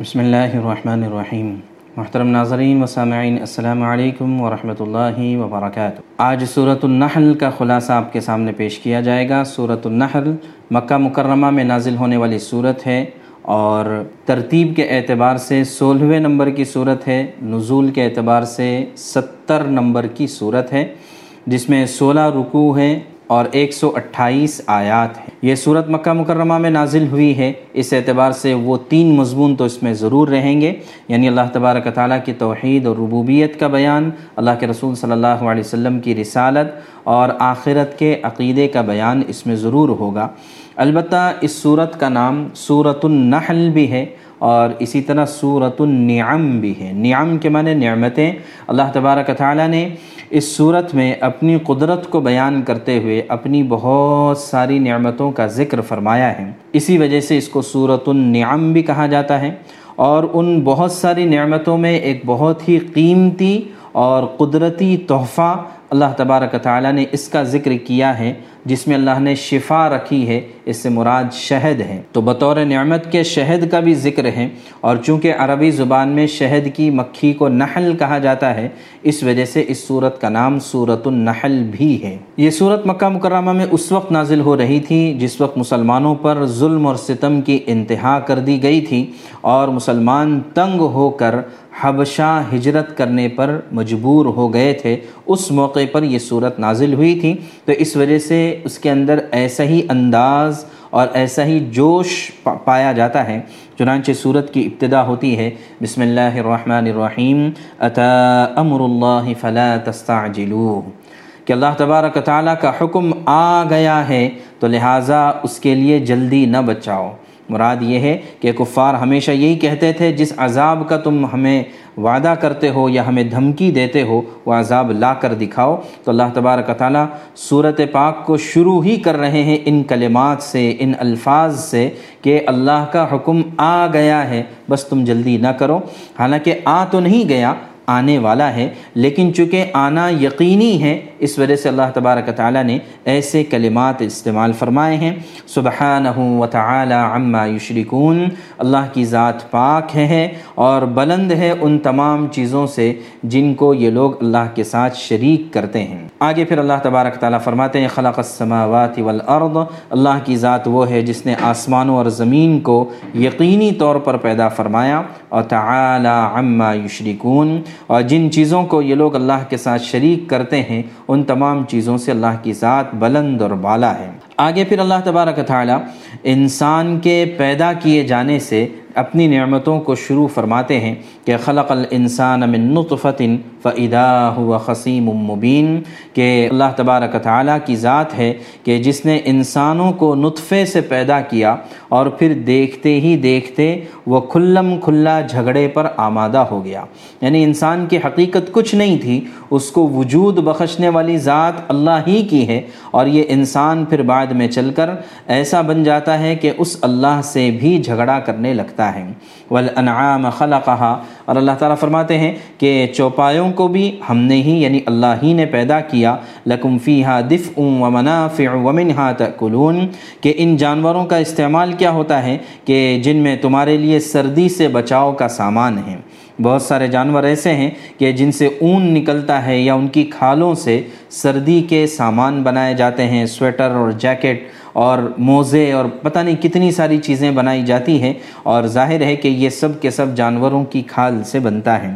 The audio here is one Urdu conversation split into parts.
بسم اللہ الرحمن الرحیم. محترم ناظرین و سامعین، السلام علیکم ورحمۃ اللہ وبرکاتہ. آج صورت النحل کا خلاصہ آپ کے سامنے پیش کیا جائے گا. صورت النحل مکہ مکرمہ میں نازل ہونے والی صورت ہے اور ترتیب کے اعتبار سے سولہویں نمبر کی صورت ہے، نزول کے اعتبار سے ستر نمبر کی صورت ہے، جس میں سولہ رکوع ہیں اور ایک سو اٹھائیس آیات ہیں۔ یہ صورت مکہ مکرمہ میں نازل ہوئی ہے۔ اس اعتبار سے وہ تین مضمون تو اس میں ضرور رہیں گے۔ یعنی اللہ تبارک تعالیٰ کی توحید اور ربوبیت کا بیان، اللہ کے رسول صلی اللہ علیہ وسلم کی رسالت اور آخرت کے عقیدے کا بیان اس میں ضرور ہوگا۔ البتہ اس صورت کا نام صورت النحل بھی ہے۔ اور اسی طرح صورت النعم بھی ہے۔ نعم کے معنی نعمتیں۔ اللہ تبارک تعالیٰ نے اس صورت میں اپنی قدرت کو بیان کرتے ہوئے اپنی بہت ساری نعمتوں کا ذکر فرمایا ہے۔ اسی وجہ سے اس کو صورت النعم بھی کہا جاتا ہے۔ اور ان بہت ساری نعمتوں میں ایک بہت ہی قیمتی اور قدرتی تحفہ اللہ تبارک تعالیٰ نے اس کا ذکر کیا ہے۔ جس میں اللہ نے شفا رکھی ہے، اس سے مراد شہد ہے۔ تو بطور نعمت کے شہد کا بھی ذکر ہے، اور چونکہ عربی زبان میں شہد کی مکھی کو نحل کہا جاتا ہے، اس وجہ سے اس صورت کا نام صورت النحل بھی ہے۔ یہ صورت مکہ مکرمہ میں اس وقت نازل ہو رہی تھی جس وقت مسلمانوں پر ظلم اور ستم کی انتہا کر دی گئی تھی، اور مسلمان تنگ ہو کر حبشہ ہجرت کرنے پر مجبور ہو گئے تھے۔ اس موقع پر یہ صورت نازل ہوئی تھی، تو اس وجہ سے اس کے اندر ایسا ہی انداز اور ایسا ہی جوش پایا جاتا ہے، چنانچہ صورت کی ابتدا ہوتی ہے، بسم اللہ الرحمن الرحیم، اتا امر اللہ فلا تستعجلوه کہ اللہ تبارک تعالیٰ کا حکم آ گیا ہے، تو لہٰذا اس کے لیے جلدی نہ بچاؤ۔ مراد یہ ہے کہ کفار ہمیشہ یہی کہتے تھے، جس عذاب کا تم ہمیں وعدہ کرتے ہو یا ہمیں دھمکی دیتے ہو، وہ عذاب لا کر دکھاؤ۔ تو اللہ تبارک تعالیٰ صورت پاک کو شروع ہی کر رہے ہیں ان کلمات سے، ان الفاظ سے کہ اللہ کا حکم آ گیا ہے۔ بس تم جلدی نہ کرو۔ حالانکہ آ تو نہیں گیا آنے والا ہے، لیکن چونکہ آنا یقینی ہے، اس وجہ سے اللہ تبارک تعالیٰ نے ایسے کلمات استعمال فرمائے ہیں۔ سبحانہ و تعالی عما یشرکون، اللہ کی ذات پاک ہے اور بلند ہے ان تمام چیزوں سے جن کو یہ لوگ اللہ کے ساتھ شریک کرتے ہیں۔ آگے پھر اللہ تبارک تعالیٰ فرماتے ہیں، خلق السماوات والارض، اللہ کی ذات وہ ہے جس نے آسمانوں اور زمین کو یقینی طور پر پیدا فرمایا۔ اور تعالی عما یشرکون اور جن چیزوں کو یہ لوگ اللہ کے ساتھ شریک کرتے ہیں، ان تمام چیزوں سے اللہ کی ذات بلند اور بالا ہے۔ آگے پھر اللہ تبارک تعالی انسان کے پیدا کیے جانے سے اپنی نعمتوں کو شروع فرماتے ہیں کہ خلق الانسان من نطفت فاذا هو خصیم مبین، کہ اللہ تبارک تعالیٰ کی ذات ہے کہ جس نے انسانوں کو نطفے سے پیدا کیا اور پھر دیکھتے ہی دیکھتے وہ کھلم کھلا جھگڑے پر آمادہ ہو گیا۔ یعنی انسان کی حقیقت کچھ نہیں تھی، اس کو وجود بخشنے والی ذات اللہ ہی کی ہے اور یہ انسان پھر بعد میں چل کر ایسا بن جاتا ہے کہ اس اللہ سے بھی جھگڑا کرنے لگتا ہے۔ والانعام خلقها۔ اور اللہ تعالیٰ فرماتے ہیں کہ چوپایوں کو بھی ہم نے ہی یعنی اللہ ہی نے پیدا کیا۔ لکم فیہا دفع و منافع ومنہا تأکلون کہ ان جانوروں کا استعمال کیا ہوتا ہے کہ جن میں تمہارے لیے سردی سے بچاؤ کا سامان ہے۔ بہت سارے جانور ایسے ہیں کہ جن سے اون نکلتا ہے یا ان کی کھالوں سے سردی کے سامان بنائے جاتے ہیں۔ سویٹر اور جیکٹ اور موزے اور پتہ نہیں کتنی ساری چیزیں بنائی جاتی ہیں اور ظاہر ہے کہ یہ سب کے سب جانوروں کی کھال سے بنتا ہے۔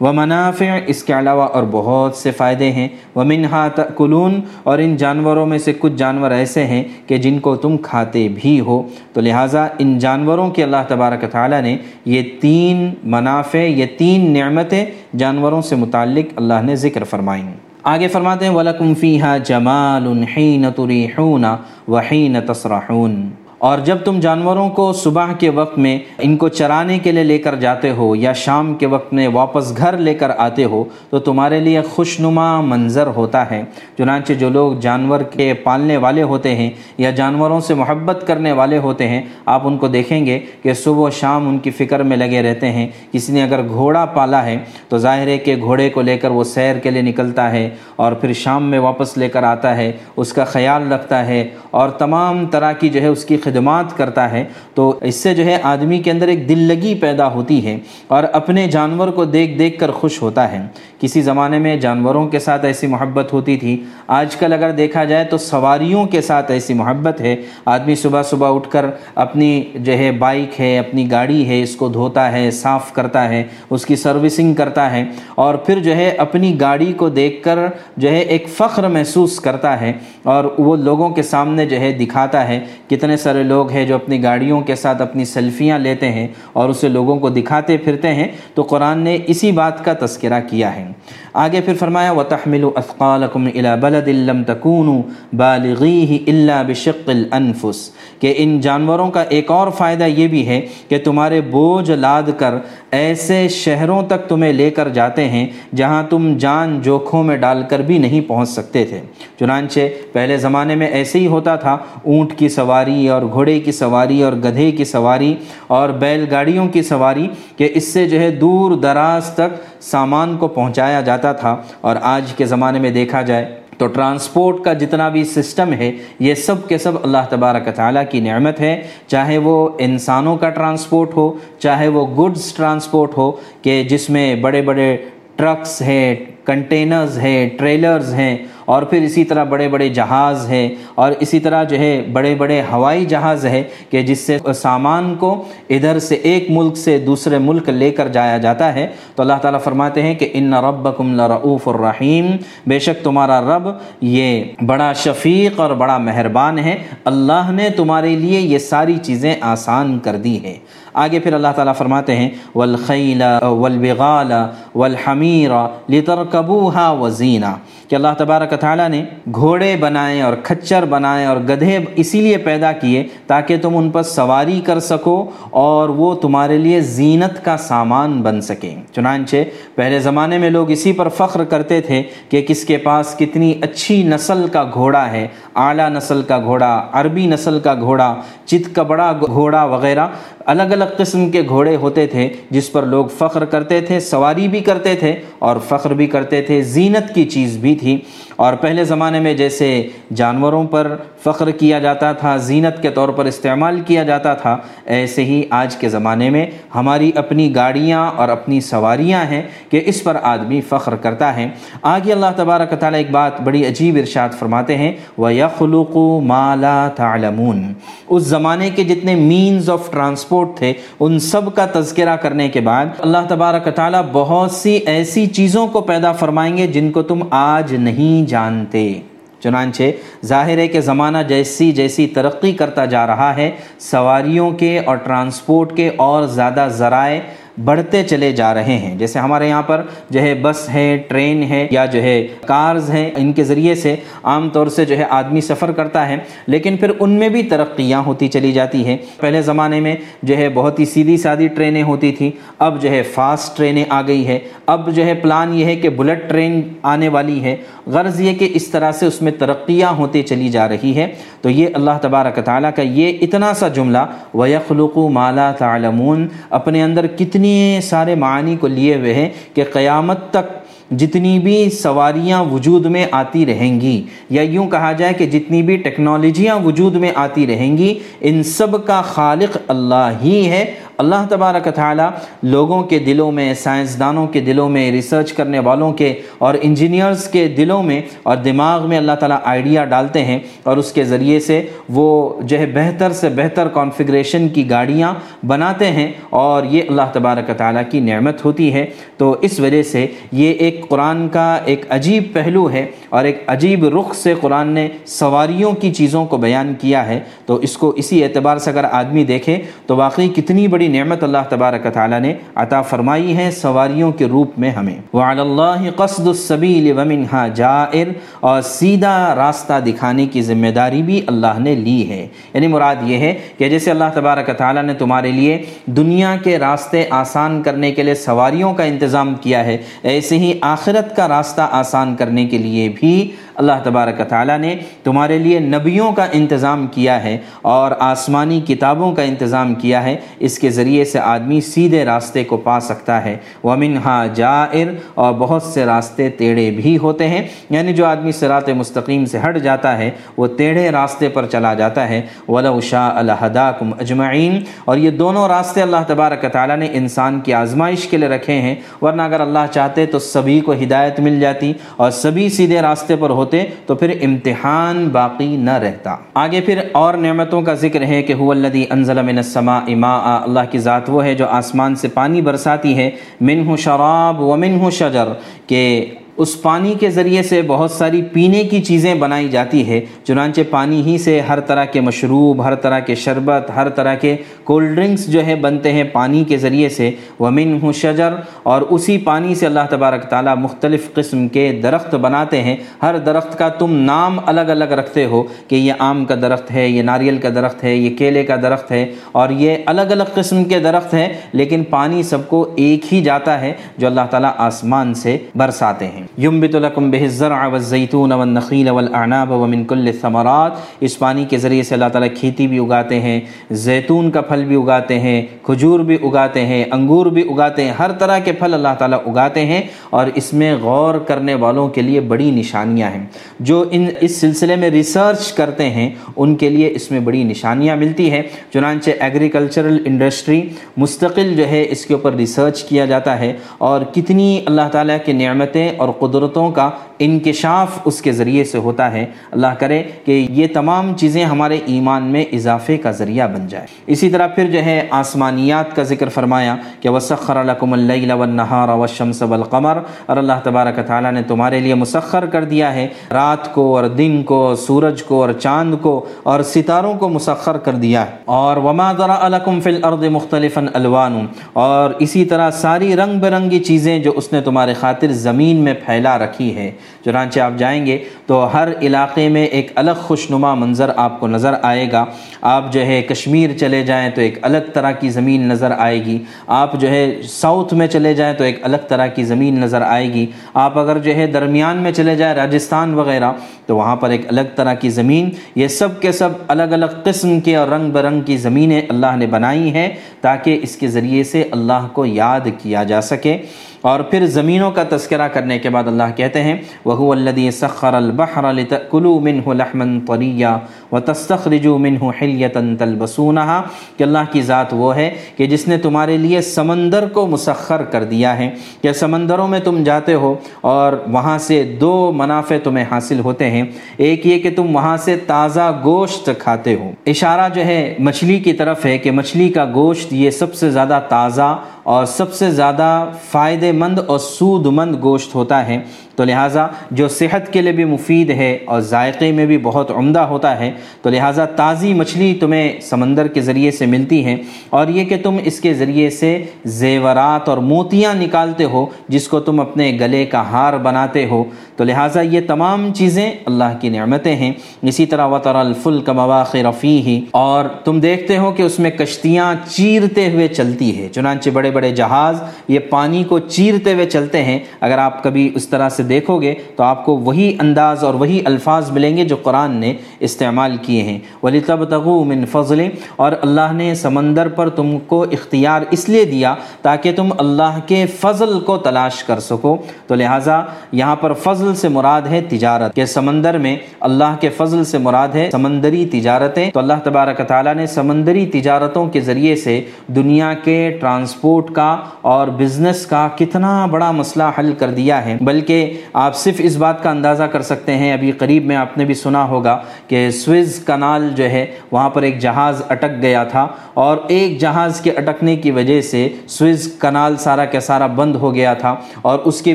وہ منافع اس کے علاوہ اور بہت سے فائدے ہیں۔ وہ منہا تلون اور ان جانوروں میں سے کچھ جانور ایسے ہیں کہ جن کو تم کھاتے بھی ہو۔ تو لہٰذا ان جانوروں کے اللہ تبارک تعالیٰ نے یہ تین منافع، یہ تین نعمتیں جانوروں سے متعلق اللہ نے ذکر فرمائیں۔ آگے فرماتے ہیں وَلَكُمْ فِيهَا جَمَالٌ حِينَ تُرِيحُونَ وَحِينَ تَسْرَحُونَ۔ اور جب تم جانوروں کو صبح کے وقت میں ان کو چرانے کے لیے لے کر جاتے ہو یا شام کے وقت میں واپس گھر لے کر آتے ہو، تو تمہارے لیے خوشنما منظر ہوتا ہے۔ چنانچہ جو لوگ جانور کے پالنے والے ہوتے ہیں یا جانوروں سے محبت کرنے والے ہوتے ہیں، آپ ان کو دیکھیں گے کہ صبح و شام ان کی فکر میں لگے رہتے ہیں۔ کسی نے اگر گھوڑا پالا ہے، تو ظاہر ہے کہ گھوڑے کو لے کر وہ سیر کے لیے نکلتا ہے اور پھر شام میں واپس لے کر آتا ہے، اس کا خیال رکھتا ہے اور تمام طرح کی جو ہے اس کی خدمات کرتا ہے، تو اس سے جو ہے آدمی کے اندر ایک دل لگی پیدا ہوتی ہے اور اپنے جانور کو دیکھ دیکھ کر خوش ہوتا ہے۔ کسی زمانے میں جانوروں کے ساتھ ایسی محبت ہوتی تھی، آج کل اگر دیکھا جائے تو سواریوں کے ساتھ ایسی محبت ہے۔ آدمی صبح صبح اٹھ کر اپنی جو ہے بائک ہے، اپنی گاڑی ہے، اس کو دھوتا ہے، صاف کرتا ہے، اس کی سروسنگ کرتا ہے اور پھر جو ہے اپنی گاڑی کو دیکھ کر جو ہے ایک فخر محسوس کرتا ہے اور وہ لوگوں کے سامنے جو ہے دکھاتا ہے، کتنے سارے لوگ ہیں جو اپنی گاڑیوں کے ساتھ اپنی سیلفیاں لیتے ہیں اور اسے لوگوں کو دکھاتے پھرتے ہیں، تو قرآن نے اسی بات کا تذکرہ کیا ہے۔ آگے پھر فرمایا، وَتَحْمِلُ أَثْقَالَكُمْ إِلَى بَلَدٍ لَمْ تَكُونُوا بَالِغِيهِ إِلَّا بِشِقِّ الْأَنفُسِ۔ کہ ان جانوروں کا ایک اور فائدہ یہ بھی ہے کہ تمہارے بوجھ لاد کر ایسے شہروں تک تمہیں لے کر جاتے ہیں جہاں تم جان جوکھوں میں ڈال کر بھی نہیں پہنچ سکتے تھے۔ چنانچہ پہلے زمانے میں ایسے ہی ہوتا تھا، اونٹ کی سواری اور گھوڑے کی سواری اور گدھے کی سواری اور بیل گاڑیوں کی سواری کہ اس سے جو ہے دور دراز تک سامان کو پہنچایا جاتا تھا اور آج کے زمانے میں دیکھا جائے تو ٹرانسپورٹ کا جتنا بھی سسٹم ہے یہ سب کے سب اللہ تبارک تعالیٰ کی نعمت ہے چاہے وہ انسانوں کا ٹرانسپورٹ ہو، چاہے وہ گڈز ٹرانسپورٹ ہو کہ جس میں بڑے بڑے ٹرکس ہے کنٹینرز ہے ٹریلرز ہیں اور پھر اسی طرح بڑے بڑے جہاز ہیں اور اسی طرح جو ہے بڑے بڑے ہوائی جہاز ہے کہ جس سے سامان کو ادھر سے ایک ملک سے دوسرے ملک لے کر جایا جاتا ہے۔ تو اللہ تعالیٰ فرماتے ہیں کہ ان ربکم لرؤوف الرحیم بے شک تمہارا رب یہ بڑا شفیق اور بڑا مہربان ہے۔ اللہ نے تمہارے لیے یہ ساری چیزیں آسان کر دی ہے آگے پھر اللہ تعالیٰ فرماتے ہیں والخیل والبغال والحمیر لترکبوها وزینہ کہ اللہ تبارک تعالیٰ نے گھوڑے بنائے اور کھچر بنائے اور گدھے اسی لیے پیدا کیے تاکہ تم ان پر سواری کر سکو اور وہ تمہارے لیے زینت کا سامان بن سکیں۔ چنانچہ، پہلے زمانے میں لوگ اسی پر فخر کرتے تھے کہ کس کے پاس کتنی اچھی نسل کا گھوڑا ہے، اعلیٰ نسل کا گھوڑا، عربی نسل کا گھوڑا چت کا بڑا گھوڑا وغیرہ۔ الگ الگ قسم کے گھوڑے ہوتے تھے جس پر لوگ فخر کرتے تھے، سواری بھی کرتے تھے اور فخر بھی کرتے تھے، زینت کی چیز بھی تھی۔ اور پہلے زمانے میں جیسے جانوروں پر فخر کیا جاتا تھا، زینت کے طور پر استعمال کیا جاتا تھا، ایسے ہی آج کے زمانے میں ہماری اپنی گاڑیاں اور اپنی سواریاں ہیں کہ اس پر آدمی فخر کرتا ہے۔ آگے اللہ تبارک تعالیٰ ایک بات بڑی عجیب ارشاد فرماتے ہیں وہ یخلوق مالا تعلمون۔ اس زمانے کے جتنے مینز آف ٹرانسپورٹ تھے، ان سب کا تذکرہ کرنے کے بعد اللہ تبارک تعالیٰ بہت سی ایسی چیزوں کو پیدا فرمائیں گے جن کو تم آج نہیں جانتے۔ چنانچہ ظاہر ہے کہ زمانہ جیسی جیسی ترقی کرتا جا رہا ہے، سواریوں کے اور ٹرانسپورٹ کے اور زیادہ ذرائع بڑھتے چلے جا رہے ہیں۔ جیسے ہمارے یہاں پر جو ہے بس ہے، ٹرین ہے یا جو ہے کارز ہیں، ان کے ذریعے سے عام طور سے جو ہے آدمی سفر کرتا ہے۔ لیکن پھر ان میں بھی ترقیاں ہوتی چلی جاتی ہیں۔ پہلے زمانے میں جو ہے بہت ہی سیدھی سادھی ٹرینیں ہوتی تھیں اب جو ہے فاسٹ ٹرینیں آ گئی ہے اب جو ہے پلان یہ ہے کہ بلٹ ٹرین آنے والی ہے۔ غرض یہ کہ اس طرح سے اس میں ترقیاں ہوتی چلی جا رہی ہے۔ تو یہ اللہ تبارک تعالیٰ کا یہ اتنا سا جملہ وَيَخْلُقُ مَا مالا تَعْلَمُونَ، اپنے اندر کتنی سارے معنی کو لیے ہوئے ہیں کہ قیامت تک جتنی بھی سواریاں وجود میں آتی رہیں گی، یا یوں کہا جائے کہ جتنی بھی ٹیکنالوجیاں وجود میں آتی رہیں گی، ان سب کا خالق اللہ ہی ہے اللہ تبارک تعالی لوگوں کے دلوں میں، سائنسدانوں کے دلوں میں ریسرچ کرنے والوں کے اور انجینئرز کے دلوں میں اور دماغ میں اللہ تعالیٰ آئیڈیا ڈالتے ہیں اور اس کے ذریعے سے وہ جو ہے بہتر سے بہتر کانفیگریشن کی گاڑیاں بناتے ہیں اور یہ اللہ تبارک تعالیٰ کی نعمت ہوتی ہے۔ تو اس وجہ سے یہ ایک قرآن کا ایک عجیب پہلو ہے اور ایک عجیب رخ سے قرآن نے سواریوں کی چیزوں کو بیان کیا ہے۔ تو اس کو اسی اعتبار سے اگر آدمی دیکھے تو واقعی کتنی بڑی نعمت اللہ تبارک تعالیٰ نے عطا فرمائی ہے سواریوں کے روپ میں ہمیں۔ وعلی اللہ قصد السبیل ومنہا جائر اور سیدھا راستہ دکھانے کی ذمہ داری بھی اللہ نے لی ہے۔ یعنی مراد یہ ہے کہ جیسے اللہ تبارک تعالیٰ نے تمہارے لیے دنیا کے راستے آسان کرنے کے لیے سواریوں کا انتظام کیا ہے۔ ایسے ہی آخرت کا راستہ آسان کرنے کے لیے بھی اللہ تبارک تعالیٰ نے تمہارے لیے نبیوں کا انتظام کیا ہے اور آسمانی کتابوں کا انتظام کیا ہے۔ اس کے ذریعے سے آدمی سیدھے راستے کو پا سکتا ہے۔ ومن ہا جائر اور بہت سے راستے ٹیڑھے بھی ہوتے ہیں۔ یعنی جو آدمی سرات مستقیم سے ہٹ جاتا ہے، وہ ٹیڑھے راستے پر چلا جاتا ہے۔ ولو شاء الحداکم اجمعین اور یہ دونوں راستے اللہ تبارک تعالیٰ نے انسان کی آزمائش کے لیے رکھے ہیں۔ ورنہ اگر اللہ چاہتے تو سبھی کو ہدایت مل جاتی اور سبھی سیدھے راستے پر ہوتے تو پھر امتحان باقی نہ رہتا۔ آگے پھر اور نعمتوں کا ذکر ہے کہ هو الذی انزل من السماء ماء۔ اللہ کی ذات وہ ہے جو آسمان سے پانی برساتی ہے۔ منہ شراب و منہ شجر، کہ اس پانی کے ذریعے سے بہت ساری پینے کی چیزیں بنائی جاتی ہے چنانچہ پانی ہی سے ہر طرح کے مشروب، ہر طرح کے شربت، ہر طرح کے کولڈ ڈرنکس جو ہے بنتے ہیں پانی کے ذریعے سے۔ ومن ہوں شجر، اور اسی پانی سے اللہ تبارک تعالیٰ مختلف قسم کے درخت بناتے ہیں۔ ہر درخت کا تم نام الگ الگ رکھتے ہو کہ یہ آم کا درخت ہے، یہ ناریل کا درخت ہے، یہ کیلے کا درخت ہے، اور یہ الگ الگ قسم کے درخت ہیں، لیکن پانی سب کو ایک ہی جاتا ہے جو اللہ تعالیٰ آسمان سے برساتے ہیں۔ یمبت لکم بہ الزرع والزیتون والنخیل والاعناب ومن کل الثمرات۔ اس پانی کے ذریعے سے اللہ تعالیٰ کھیتی بھی اگاتے ہیں، زیتون کا پھل بھی اگاتے ہیں، کھجور بھی اگاتے ہیں، انگور بھی اگاتے ہیں، ہر طرح کے پھل اللہ تعالیٰ اگاتے ہیں۔ اور اس میں غور کرنے والوں کے لیے بڑی نشانیاں ہیں۔ جو ان اس سلسلے میں ریسرچ کرتے ہیں، ان کے لیے اس میں بڑی نشانیاں ملتی ہے چنانچہ ایگریکلچرل انڈسٹری مستقل جو ہے، اس کے اوپر ریسرچ کیا جاتا ہے۔ اور کتنی اللہ تعالیٰ کی نعمتیں اور قدرتوں کا انکشاف اس کے ذریعے سے ہوتا ہے۔ اللہ کرے کہ یہ تمام چیزیں ہمارے ایمان میں اضافے کا ذریعہ بن جائے۔ اسی طرح پھر جو ہے آسمانیات کا ذکر فرمایا کہ وسخر لکم اللیل والنہار والشمس والقمر اور اللہ تبارک تعالیٰ نے تمہارے لیے مسخر کر دیا ہے۔ رات کو اور دن کو، سورج کو اور چاند کو اور ستاروں کو مسخر کر دیا ہے۔ اور وما ذرا لکم فی الارض مختلفا الوان اور اسی طرح ساری رنگ برنگی چیزیں جو اس نے تمہارے خاطر زمین میں پھیلا رکھی ہے چنانچہ آپ جائیں گے تو ہر علاقے میں ایک الگ خوشنما منظر آپ کو نظر آئے گا۔ آپ جو ہے کشمیر چلے جائیں تو ایک الگ طرح کی زمین نظر آئے گی۔ آپ جو ہے ساؤتھ میں چلے جائیں تو ایک الگ طرح کی زمین نظر آئے گی۔ آپ اگر جو ہے درمیان میں چلے جائیں راجستھان وغیرہ تو وہاں پر ایک الگ طرح کی زمین، یہ سب کے سب الگ الگ قسم کے اور رنگ برنگ کی زمینیں اللہ نے بنائی ہیں۔ تاکہ اس کے ذریعے سے اللہ کو یاد کیا جا سکے۔ اور پھر زمینوں کا تذکرہ کرنے کے بعد اللہ کہتے ہیں وہ الدی سخر البحر لتأکلوا منه لحما طریا وتستخرجوا منه حلیتا تلبسونها کہ اللہ کی ذات وہ ہے کہ جس نے تمہارے لیے سمندر کو مسخر کر دیا ہے۔ کہ سمندروں میں تم جاتے ہو اور وہاں سے دو منافع تمہیں حاصل ہوتے ہیں۔ ایک یہ کہ تم وہاں سے تازہ گوشت کھاتے ہو۔ اشارہ جو ہے مچھلی کی طرف ہے کہ مچھلی کا گوشت یہ سب سے زیادہ تازہ اور سب سے زیادہ فائدے مند اور سود مند گوشت ہوتا ہے۔ تو لہٰذا جو صحت کے لیے بھی مفید ہے اور ذائقے میں بھی بہت عمدہ ہوتا ہے، تو لہٰذا تازی مچھلی تمہیں سمندر کے ذریعے سے ملتی ہے اور یہ کہ تم اس کے ذریعے سے زیورات اور موتیاں نکالتے ہو، جس کو تم اپنے گلے کا ہار بناتے ہو۔ تو لہٰذا یہ تمام چیزیں اللہ کی نعمتیں ہیں۔ اسی طرح وطر الفل کا مواقع رفیع ہی اور تم دیکھتے ہو کہ اس میں کشتیاں چیرتے ہوئے چلتی ہے۔ چنانچہ بڑے بڑے جہاز یہ پانی کو چیرتے ہوئے چلتے ہیں۔ اگر آپ کبھی اس طرح سے دیکھو گے تو آپ کو وہی انداز اور وہی الفاظ ملیں گے جو قرآن نے استعمال کیے ہیں۔ ولی تب من فضل، اور اللہ نے سمندر پر تم کو اختیار اس لیے دیا تاکہ تم اللہ کے فضل کو تلاش کر سکو۔ تو لہٰذا یہاں پر فضل سے مراد ہے تجارت، کہ سمندر میں اللہ کے فضل سے مراد ہے سمندری تجارتیں۔ تو اللہ تبارک تعالیٰ نے سمندری تجارتوں کے ذریعے سے دنیا کے ٹرانسپورٹ کا اور بزنس کا کتنا بڑا مسئلہ حل کر دیا ہے۔ بلکہ آپ صرف اس بات کا اندازہ کر سکتے ہیں، ابھی قریب میں آپ نے بھی سنا ہوگا کہ سوئز کنال جو ہے، وہاں پر ایک جہاز اٹک گیا تھا اور ایک جہاز کے اٹکنے کی وجہ سے سوئز کنال سارا کا سارا بند ہو گیا تھا اور اس کے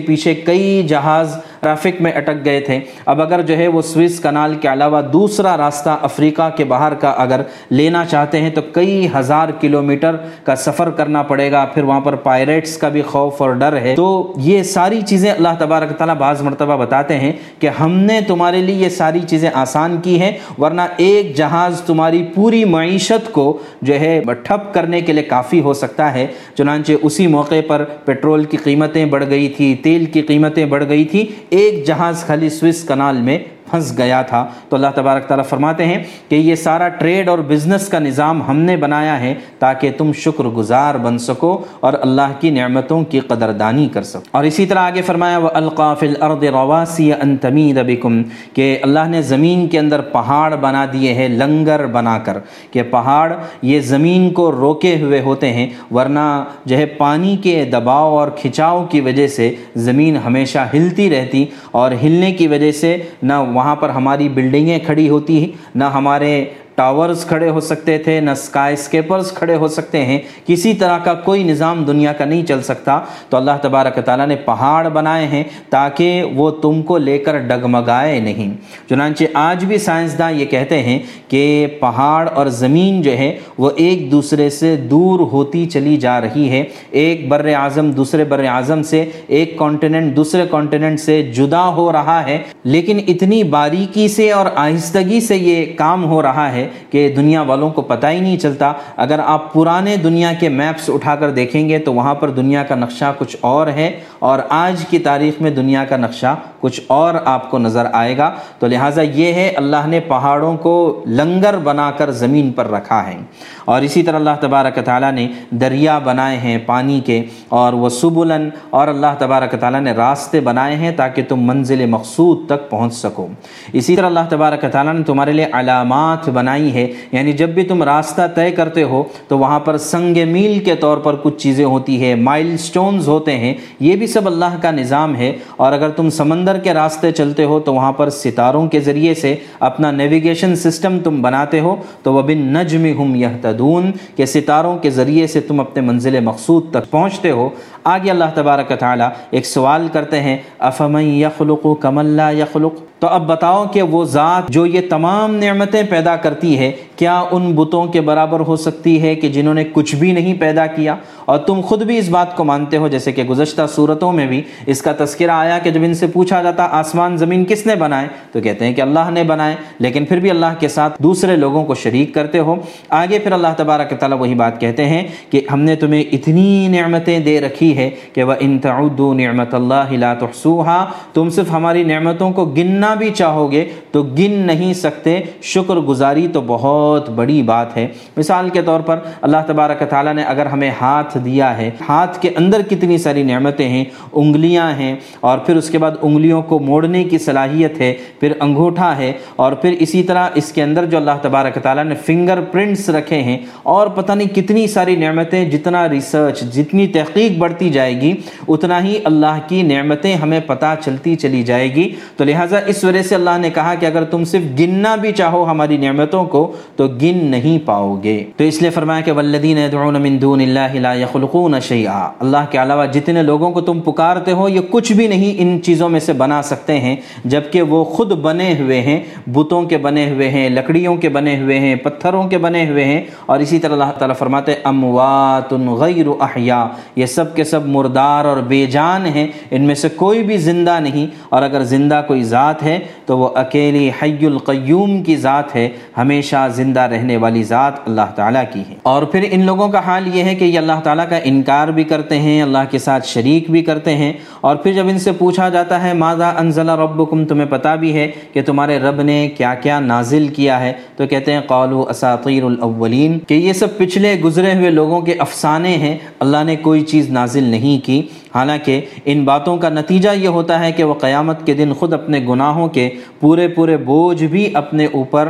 پیچھے کئی جہاز ٹریفک میں اٹک گئے تھے۔ اب اگر جو ہے وہ سوئس کنال کے علاوہ دوسرا راستہ افریقہ کے باہر کا اگر لینا چاہتے ہیں تو کئی ہزار کلومیٹر کا سفر کرنا پڑے گا۔ پھر وہاں پر پائریٹس کا بھی خوف اور ڈر ہے۔ تو یہ ساری چیزیں اللہ تبارک تعالیٰ بعض مرتبہ بتاتے ہیں کہ ہم نے تمہارے لیے یہ ساری چیزیں آسان کی ہیں، ورنہ ایک جہاز تمہاری پوری معیشت کو جو ہے ٹھپ کرنے کے لیے کافی ہو سکتا ہے۔ چنانچہ اسی موقع پر پیٹرول کی قیمتیں بڑھ گئی تھی تیل کی قیمتیں بڑھ گئی تھی ایک جہاز خالی سوئس کنال میں پھنس گیا تھا۔ تو اللہ تبارک تعالیٰ فرماتے ہیں کہ یہ سارا ٹریڈ اور بزنس کا نظام ہم نے بنایا ہے تاکہ تم شکر گزار بن سکو اور اللہ کی نعمتوں کی قدردانی کر سکو۔ اور اسی طرح آگے فرمایا وہ القاف الارض رواسی ان تمید بکم کہ اللہ نے زمین کے اندر پہاڑ بنا دیے ہیں، لنگر بنا کر، کہ پہاڑ یہ زمین کو روکے ہوئے ہوتے ہیں، ورنہ جو ہے پانی کے دباؤ اور کھچاؤ کی وجہ سے زمین ہمیشہ ہلتی رہتی اور ہلنے کی وجہ سے نہ وہاں پر ہماری بلڈنگیں کھڑی ہوتی ہیں نہ ہمارے ٹاورز کھڑے ہو سکتے تھے، نہ اسکائی اسکیپرز کھڑے ہو سکتے ہیں۔ کسی طرح کا کوئی نظام دنیا کا نہیں چل سکتا۔ تو اللہ تبارک تعالیٰ نے پہاڑ بنائے ہیں تاکہ وہ تم کو لے کر ڈگمگائے نہیں۔ چنانچہ آج بھی سائنسداں یہ کہتے ہیں کہ پہاڑ اور زمین جو ہے، وہ ایک دوسرے سے دور ہوتی چلی جا رہی ہے۔ ایک بر اعظم دوسرے بر اعظم سے، ایک کانٹیننٹ دوسرے کانٹیننٹ سے جدا ہو رہا ہے۔ لیکن اتنی باریکی سے اور آہستگی سے یہ کام ہو رہا ہے کہ دنیا والوں کو پتہ ہی نہیں چلتا۔ اگر آپ پرانے دنیا کے میپس اٹھا کر دیکھیں گے تو وہاں پر دنیا کا نقشہ کچھ اور ہے اور آج کی تاریخ میں دنیا کا نقشہ کچھ اور آپ کو نظر آئے گا۔ تو لہٰذا یہ ہے، اللہ نے پہاڑوں کو لنگر بنا کر زمین پر رکھا ہے۔ اور اسی طرح اللہ تبارک تعالیٰ نے دریا بنائے ہیں پانی کے، اور وہ سبلن، اور اللہ تبارک تعالیٰ نے راستے بنائے ہیں تاکہ تم منزل مقصود تک پہنچ سکو۔ اسی طرح اللہ تبارک تعالیٰ نے تمہارے لیے علامات بنائی ہے یعنی جب بھی تم راستہ طے کرتے ہو تو وہاں پر سنگ میل کے طور پر کچھ چیزیں ہوتی ہے مائل سٹونز ہوتے ہیں۔ یہ بھی سب اللہ کا نظام ہے۔ اور اگر تم سمندر کے راستے چلتے ہو تو وہاں پر ستاروں کے ذریعے سے اپنا نیویگیشن سسٹم تم بناتے ہو۔ تو وہ بن نجم ہم یہ کہ ستاروں کے ذریعے سے تم اپنے منزل مقصود تک پہنچتے ہو۔ آگے اللہ تبارک تعالیٰ ایک سوال کرتے ہیں، افمن یخلق کم اللہ یخلق؟ تو اب بتاؤ کہ وہ ذات جو یہ تمام نعمتیں پیدا کرتی ہے، کیا ان بتوں کے برابر ہو سکتی ہے کہ جنہوں نے کچھ بھی نہیں پیدا کیا؟ اور تم خود بھی اس بات کو مانتے ہو، جیسے کہ گزشتہ صورتوں میں بھی اس کا تذکرہ آیا کہ جب ان سے پوچھا جاتا، آسمان زمین کس نے بنائے؟ تو کہتے ہیں کہ اللہ نے بنائے، لیکن پھر بھی اللہ کے ساتھ دوسرے لوگوں کو شریک کرتے ہو۔ آگے پھر اللہ تبارک تعالیٰ وہی بات کہتے ہیں کہ ہم نے تمہیں اتنی نعمتیں دے رکھی ہے کہ وہ انتعدو نعمت اللہ لا تحصوها تم صرف ہماری نعمتوں کو گننا بھی چاہو گے تو گن نہیں سکتے۔ شکر گزاری تو بہت بڑی بات ہے۔ مثال کے طور پر اللہ تبارک تعالیٰ نے اگر ہمیں ہاتھ دیا ہے، ہاتھ کے اندر کتنی ساری نعمتیں ہیں، انگلیاں ہیں، اور پھر اس کے بعد انگلیوں کو موڑنے کی صلاحیت ہے، پھر انگوٹھا ہے، اور پھر اسی طرح اس کے اندر جو اللہ تبارک تعالیٰ نے فنگر پرنٹس رکھے ہیں، اور پتہ نہیں کتنی ساری نعمتیں، جتنا ریسرچ جتنی تحقیق بڑھتی جائے گی، اتنا ہی اللہ کی نعمتیں ہمیں پتہ چلتی چلی جائے گی۔ تو لہٰذا اس وجہ سے اللہ نے کہا کہ اگر تم صرف گننا بھی چاہو ہماری نعمتوں کو، تو گن نہیں پاؤ گے۔ تو اس لیے فرمایا کہ والذین يدعون من دون اللہ لا يخلقون شیئا۔ اللہ کے علاوہ جتنے لوگوں کو تم پکارتے ہو، یہ کچھ بھی نہیں ان چیزوں میں سے بنا سکتے ہیں، جبکہ وہ خود بنے ہوئے ہیں، بتوں کے بنے ہوئے ہیں، لکڑیوں کے بنے ہوئے ہیں، پتھروں کے بنے ہوئے ہیں۔ اور اسی طرح اللہ تعالیٰ فرماتے اموات غیر احیاء۔ یہ سب کے سب مردار اور بے جان ہیں، ان میں سے کوئی بھی زندہ نہیں۔ اور اگر زندہ کوئی ذات ہے، تو وہ اکیلی حی القیوم کی ذات ہے۔ ہمیشہ زندہ رہنے والی ذات اللہ تعالیٰ کی ہے۔ اور پھر ان لوگوں کا حال یہ ہے کہ یہ اللہ تعالیٰ کا انکار بھی کرتے ہیں، اللہ کے ساتھ شریک بھی کرتے ہیں۔ اور پھر جب ان سے پوچھا جاتا ہے، ماذا انزل ربکم؟ تمہیں پتہ بھی ہے کہ تمہارے رب نے کیا کیا نازل کیا ہے۔ تو کہتے ہیں قالو اساطیر الاولین، کہ یہ سب پچھلے گزرے ہوئے لوگوں کے افسانے ہیں۔ اللہ نے کوئی چیز نازل نہیں کی۔ حالانکہ ان باتوں کا نتیجہ یہ ہوتا ہے کہ وہ قیامت کے دن خود اپنے گناہوں کے پورے پورے بوجھ بھی اپنے اوپر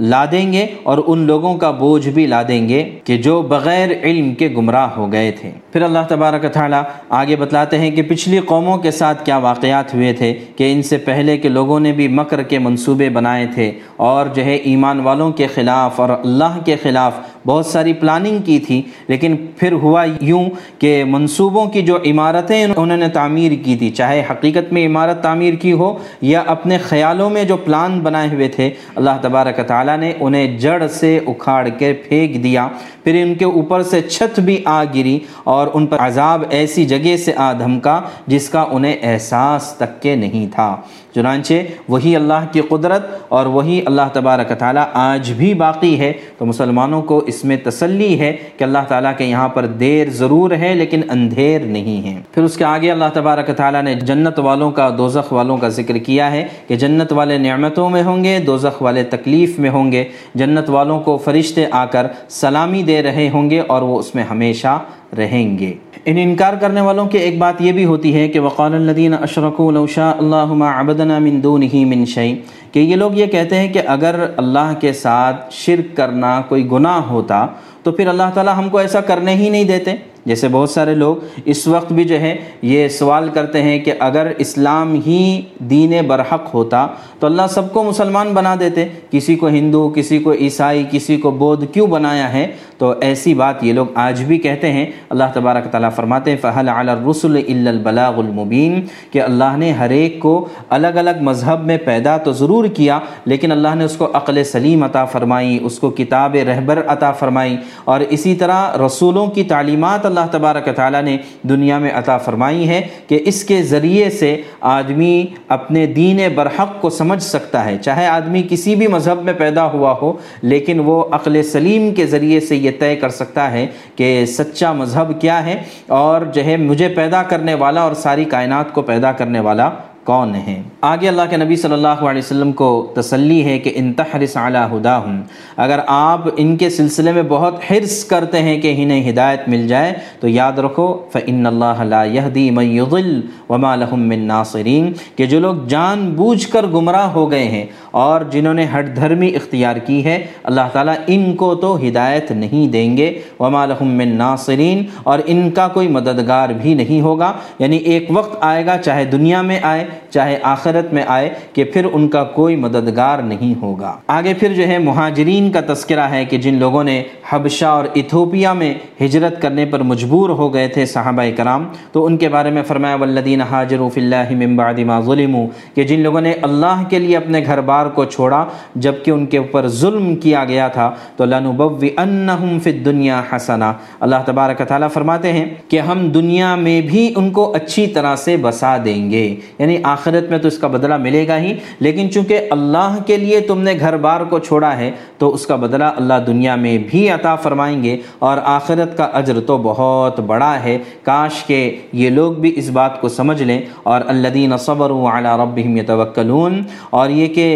لا دیں گے اور ان لوگوں کا بوجھ بھی لا دیں گے کہ جو بغیر علم کے گمراہ ہو گئے تھے۔ پھر اللہ تبارک تعالیٰ آگے بتلاتے ہیں کہ پچھلی قوموں کے ساتھ کیا واقعات ہوئے تھے کہ ان سے پہلے کے لوگوں نے بھی مکر کے منصوبے بنائے تھے اور جو ہے ایمان والوں کے خلاف اور اللہ کے خلاف بہت ساری پلاننگ کی تھی، لیکن پھر ہوا یوں کہ منصوبوں کی جو عمارتیں انہوں نے تعمیر کی تھی، چاہے حقیقت میں عمارت تعمیر کی ہو یا اپنے خیالوں میں جو پلان بنائے ہوئے تھے، اللہ تبارک تعالیٰ نے انہیں جڑ سے اکھاڑ کے پھینک دیا۔ پھر ان کے اوپر سے چھت بھی آ گری اور ان پر عذاب ایسی جگہ سے آ دھمکا جس کا انہیں احساس تک کے نہیں تھا۔ چنانچہ وہی اللہ کی قدرت اور وہی اللہ تبارک تعالیٰ آج بھی باقی ہے۔ تو مسلمانوں کو اس میں تسلی ہے کہ اللہ تعالیٰ کے یہاں پر دیر ضرور ہے لیکن اندھیر نہیں ہے۔ پھر اس کے آگے اللہ تبارک تعالیٰ نے جنت والوں کا، دوزخ والوں کا ذکر کیا ہے کہ جنت والے نعمتوں میں ہوں گے، دوزخ والے تکلیف میں ہوں گے۔ جنت والوں کو فرشتے آ کر سلامی دے رہے ہوں گے اور وہ اس میں ہمیشہ رہیں گے۔ ان انکار کرنے والوں کے ایک بات یہ بھی ہوتی ہے کہ وقال الدین اشرق الوشا اللہ عبدنا من دونه من شيء کہ یہ لوگ یہ کہتے ہیں کہ اگر اللہ کے ساتھ شرک کرنا کوئی گناہ ہوتا تو پھر اللہ تعالیٰ ہم کو ایسا کرنے ہی نہیں دیتے۔ جیسے بہت سارے لوگ اس وقت بھی جو ہے یہ سوال کرتے ہیں کہ اگر اسلام ہی دین برحق ہوتا تو اللہ سب کو مسلمان بنا دیتے۔ کسی کو ہندو، کسی کو عیسائی، کسی کو بودھ کیوں بنایا ہے؟ تو ایسی بات یہ لوگ آج بھی کہتے ہیں۔ اللہ تبارک تعالیٰ فرماتے ہیں فہل علی الرسل الا البلاغ المبین کہ اللہ نے ہر ایک کو الگ الگ مذہب میں پیدا تو ضرور کیا، لیکن اللہ نے اس کو عقل سلیم عطا فرمائی، اس کو کتاب رہبر عطا فرمائی۔ اور اسی طرح رسولوں کی تعلیمات اللہ تبارک تعالیٰ نے دنیا میں عطا فرمائی ہے کہ اس کے ذریعے سے آدمی اپنے دین برحق کو سمجھ سکتا ہے۔ چاہے آدمی کسی بھی مذہب میں پیدا ہوا ہو، لیکن وہ عقل سلیم کے ذریعے سے یہ طے کر سکتا ہے کہ سچا مذہب کیا ہے اور جو ہے مجھے پیدا کرنے والا اور ساری کائنات کو پیدا کرنے والا کون ہیں؟ آگے اللہ کے نبی صلی اللہ علیہ وسلم کو تسلی ہے کہ انتحرس علی ہدا ہوں اگر آپ ان کے سلسلے میں بہت حرص کرتے ہیں کہ انہیں ہدایت مل جائے، تو یاد رکھو فن اللہ لا يهدي من يضل وما لهم من ناصرین کہ جو لوگ جان بوجھ کر گمراہ ہو گئے ہیں اور جنہوں نے ہٹ دھرمی اختیار کی ہے، اللہ تعالیٰ ان کو تو ہدایت نہیں دیں گے۔ وما لهم من ناصرین اور ان کا کوئی مددگار بھی نہیں ہوگا۔ یعنی ایک وقت آئے گا، چاہے دنیا میں آئے چاہے آخرت میں آئے کہ پھر ان کا کوئی مددگار نہیں ہوگا۔ آگے پھر جو ہے مہاجرین کا تذکرہ ہے کہ جن لوگوں نے حبشہ اور ایتھوپیا میں ہجرت کرنے پر مجبور ہو گئے تھے صحابہ کرام۔ تو ان کے بارے میں فرمایا، والذین حاجروا فی اللہ من بعد ما ظلموا کہ جن لوگوں نے اللہ کے لیے اپنے گھر بار کو چھوڑا، جبکہ ان کے اوپر ظلم کیا گیا تھا، تو لنبوئنہم فی الدنیا حسنہ۔ اللہ تبارک تعالیٰ فرماتے ہیں کہ ہم دنیا میں بھی ان کو اچھی طرح سے بسا دیں گے۔ یعنی آخرت میں تو اس کا بدلہ ملے گا ہی، لیکن چونکہ اللہ کے لیے تم نے گھر بار کو چھوڑا ہے، تو اس کا بدلہ اللہ دنیا میں بھی عطا عطا فرمائیں گے اور آخرت کا اجر تو بہت بڑا ہے۔ کاش کہ یہ لوگ بھی اس بات کو سمجھ لیں اور الدین صبر علی ربهم یتوکلون اور یہ کہ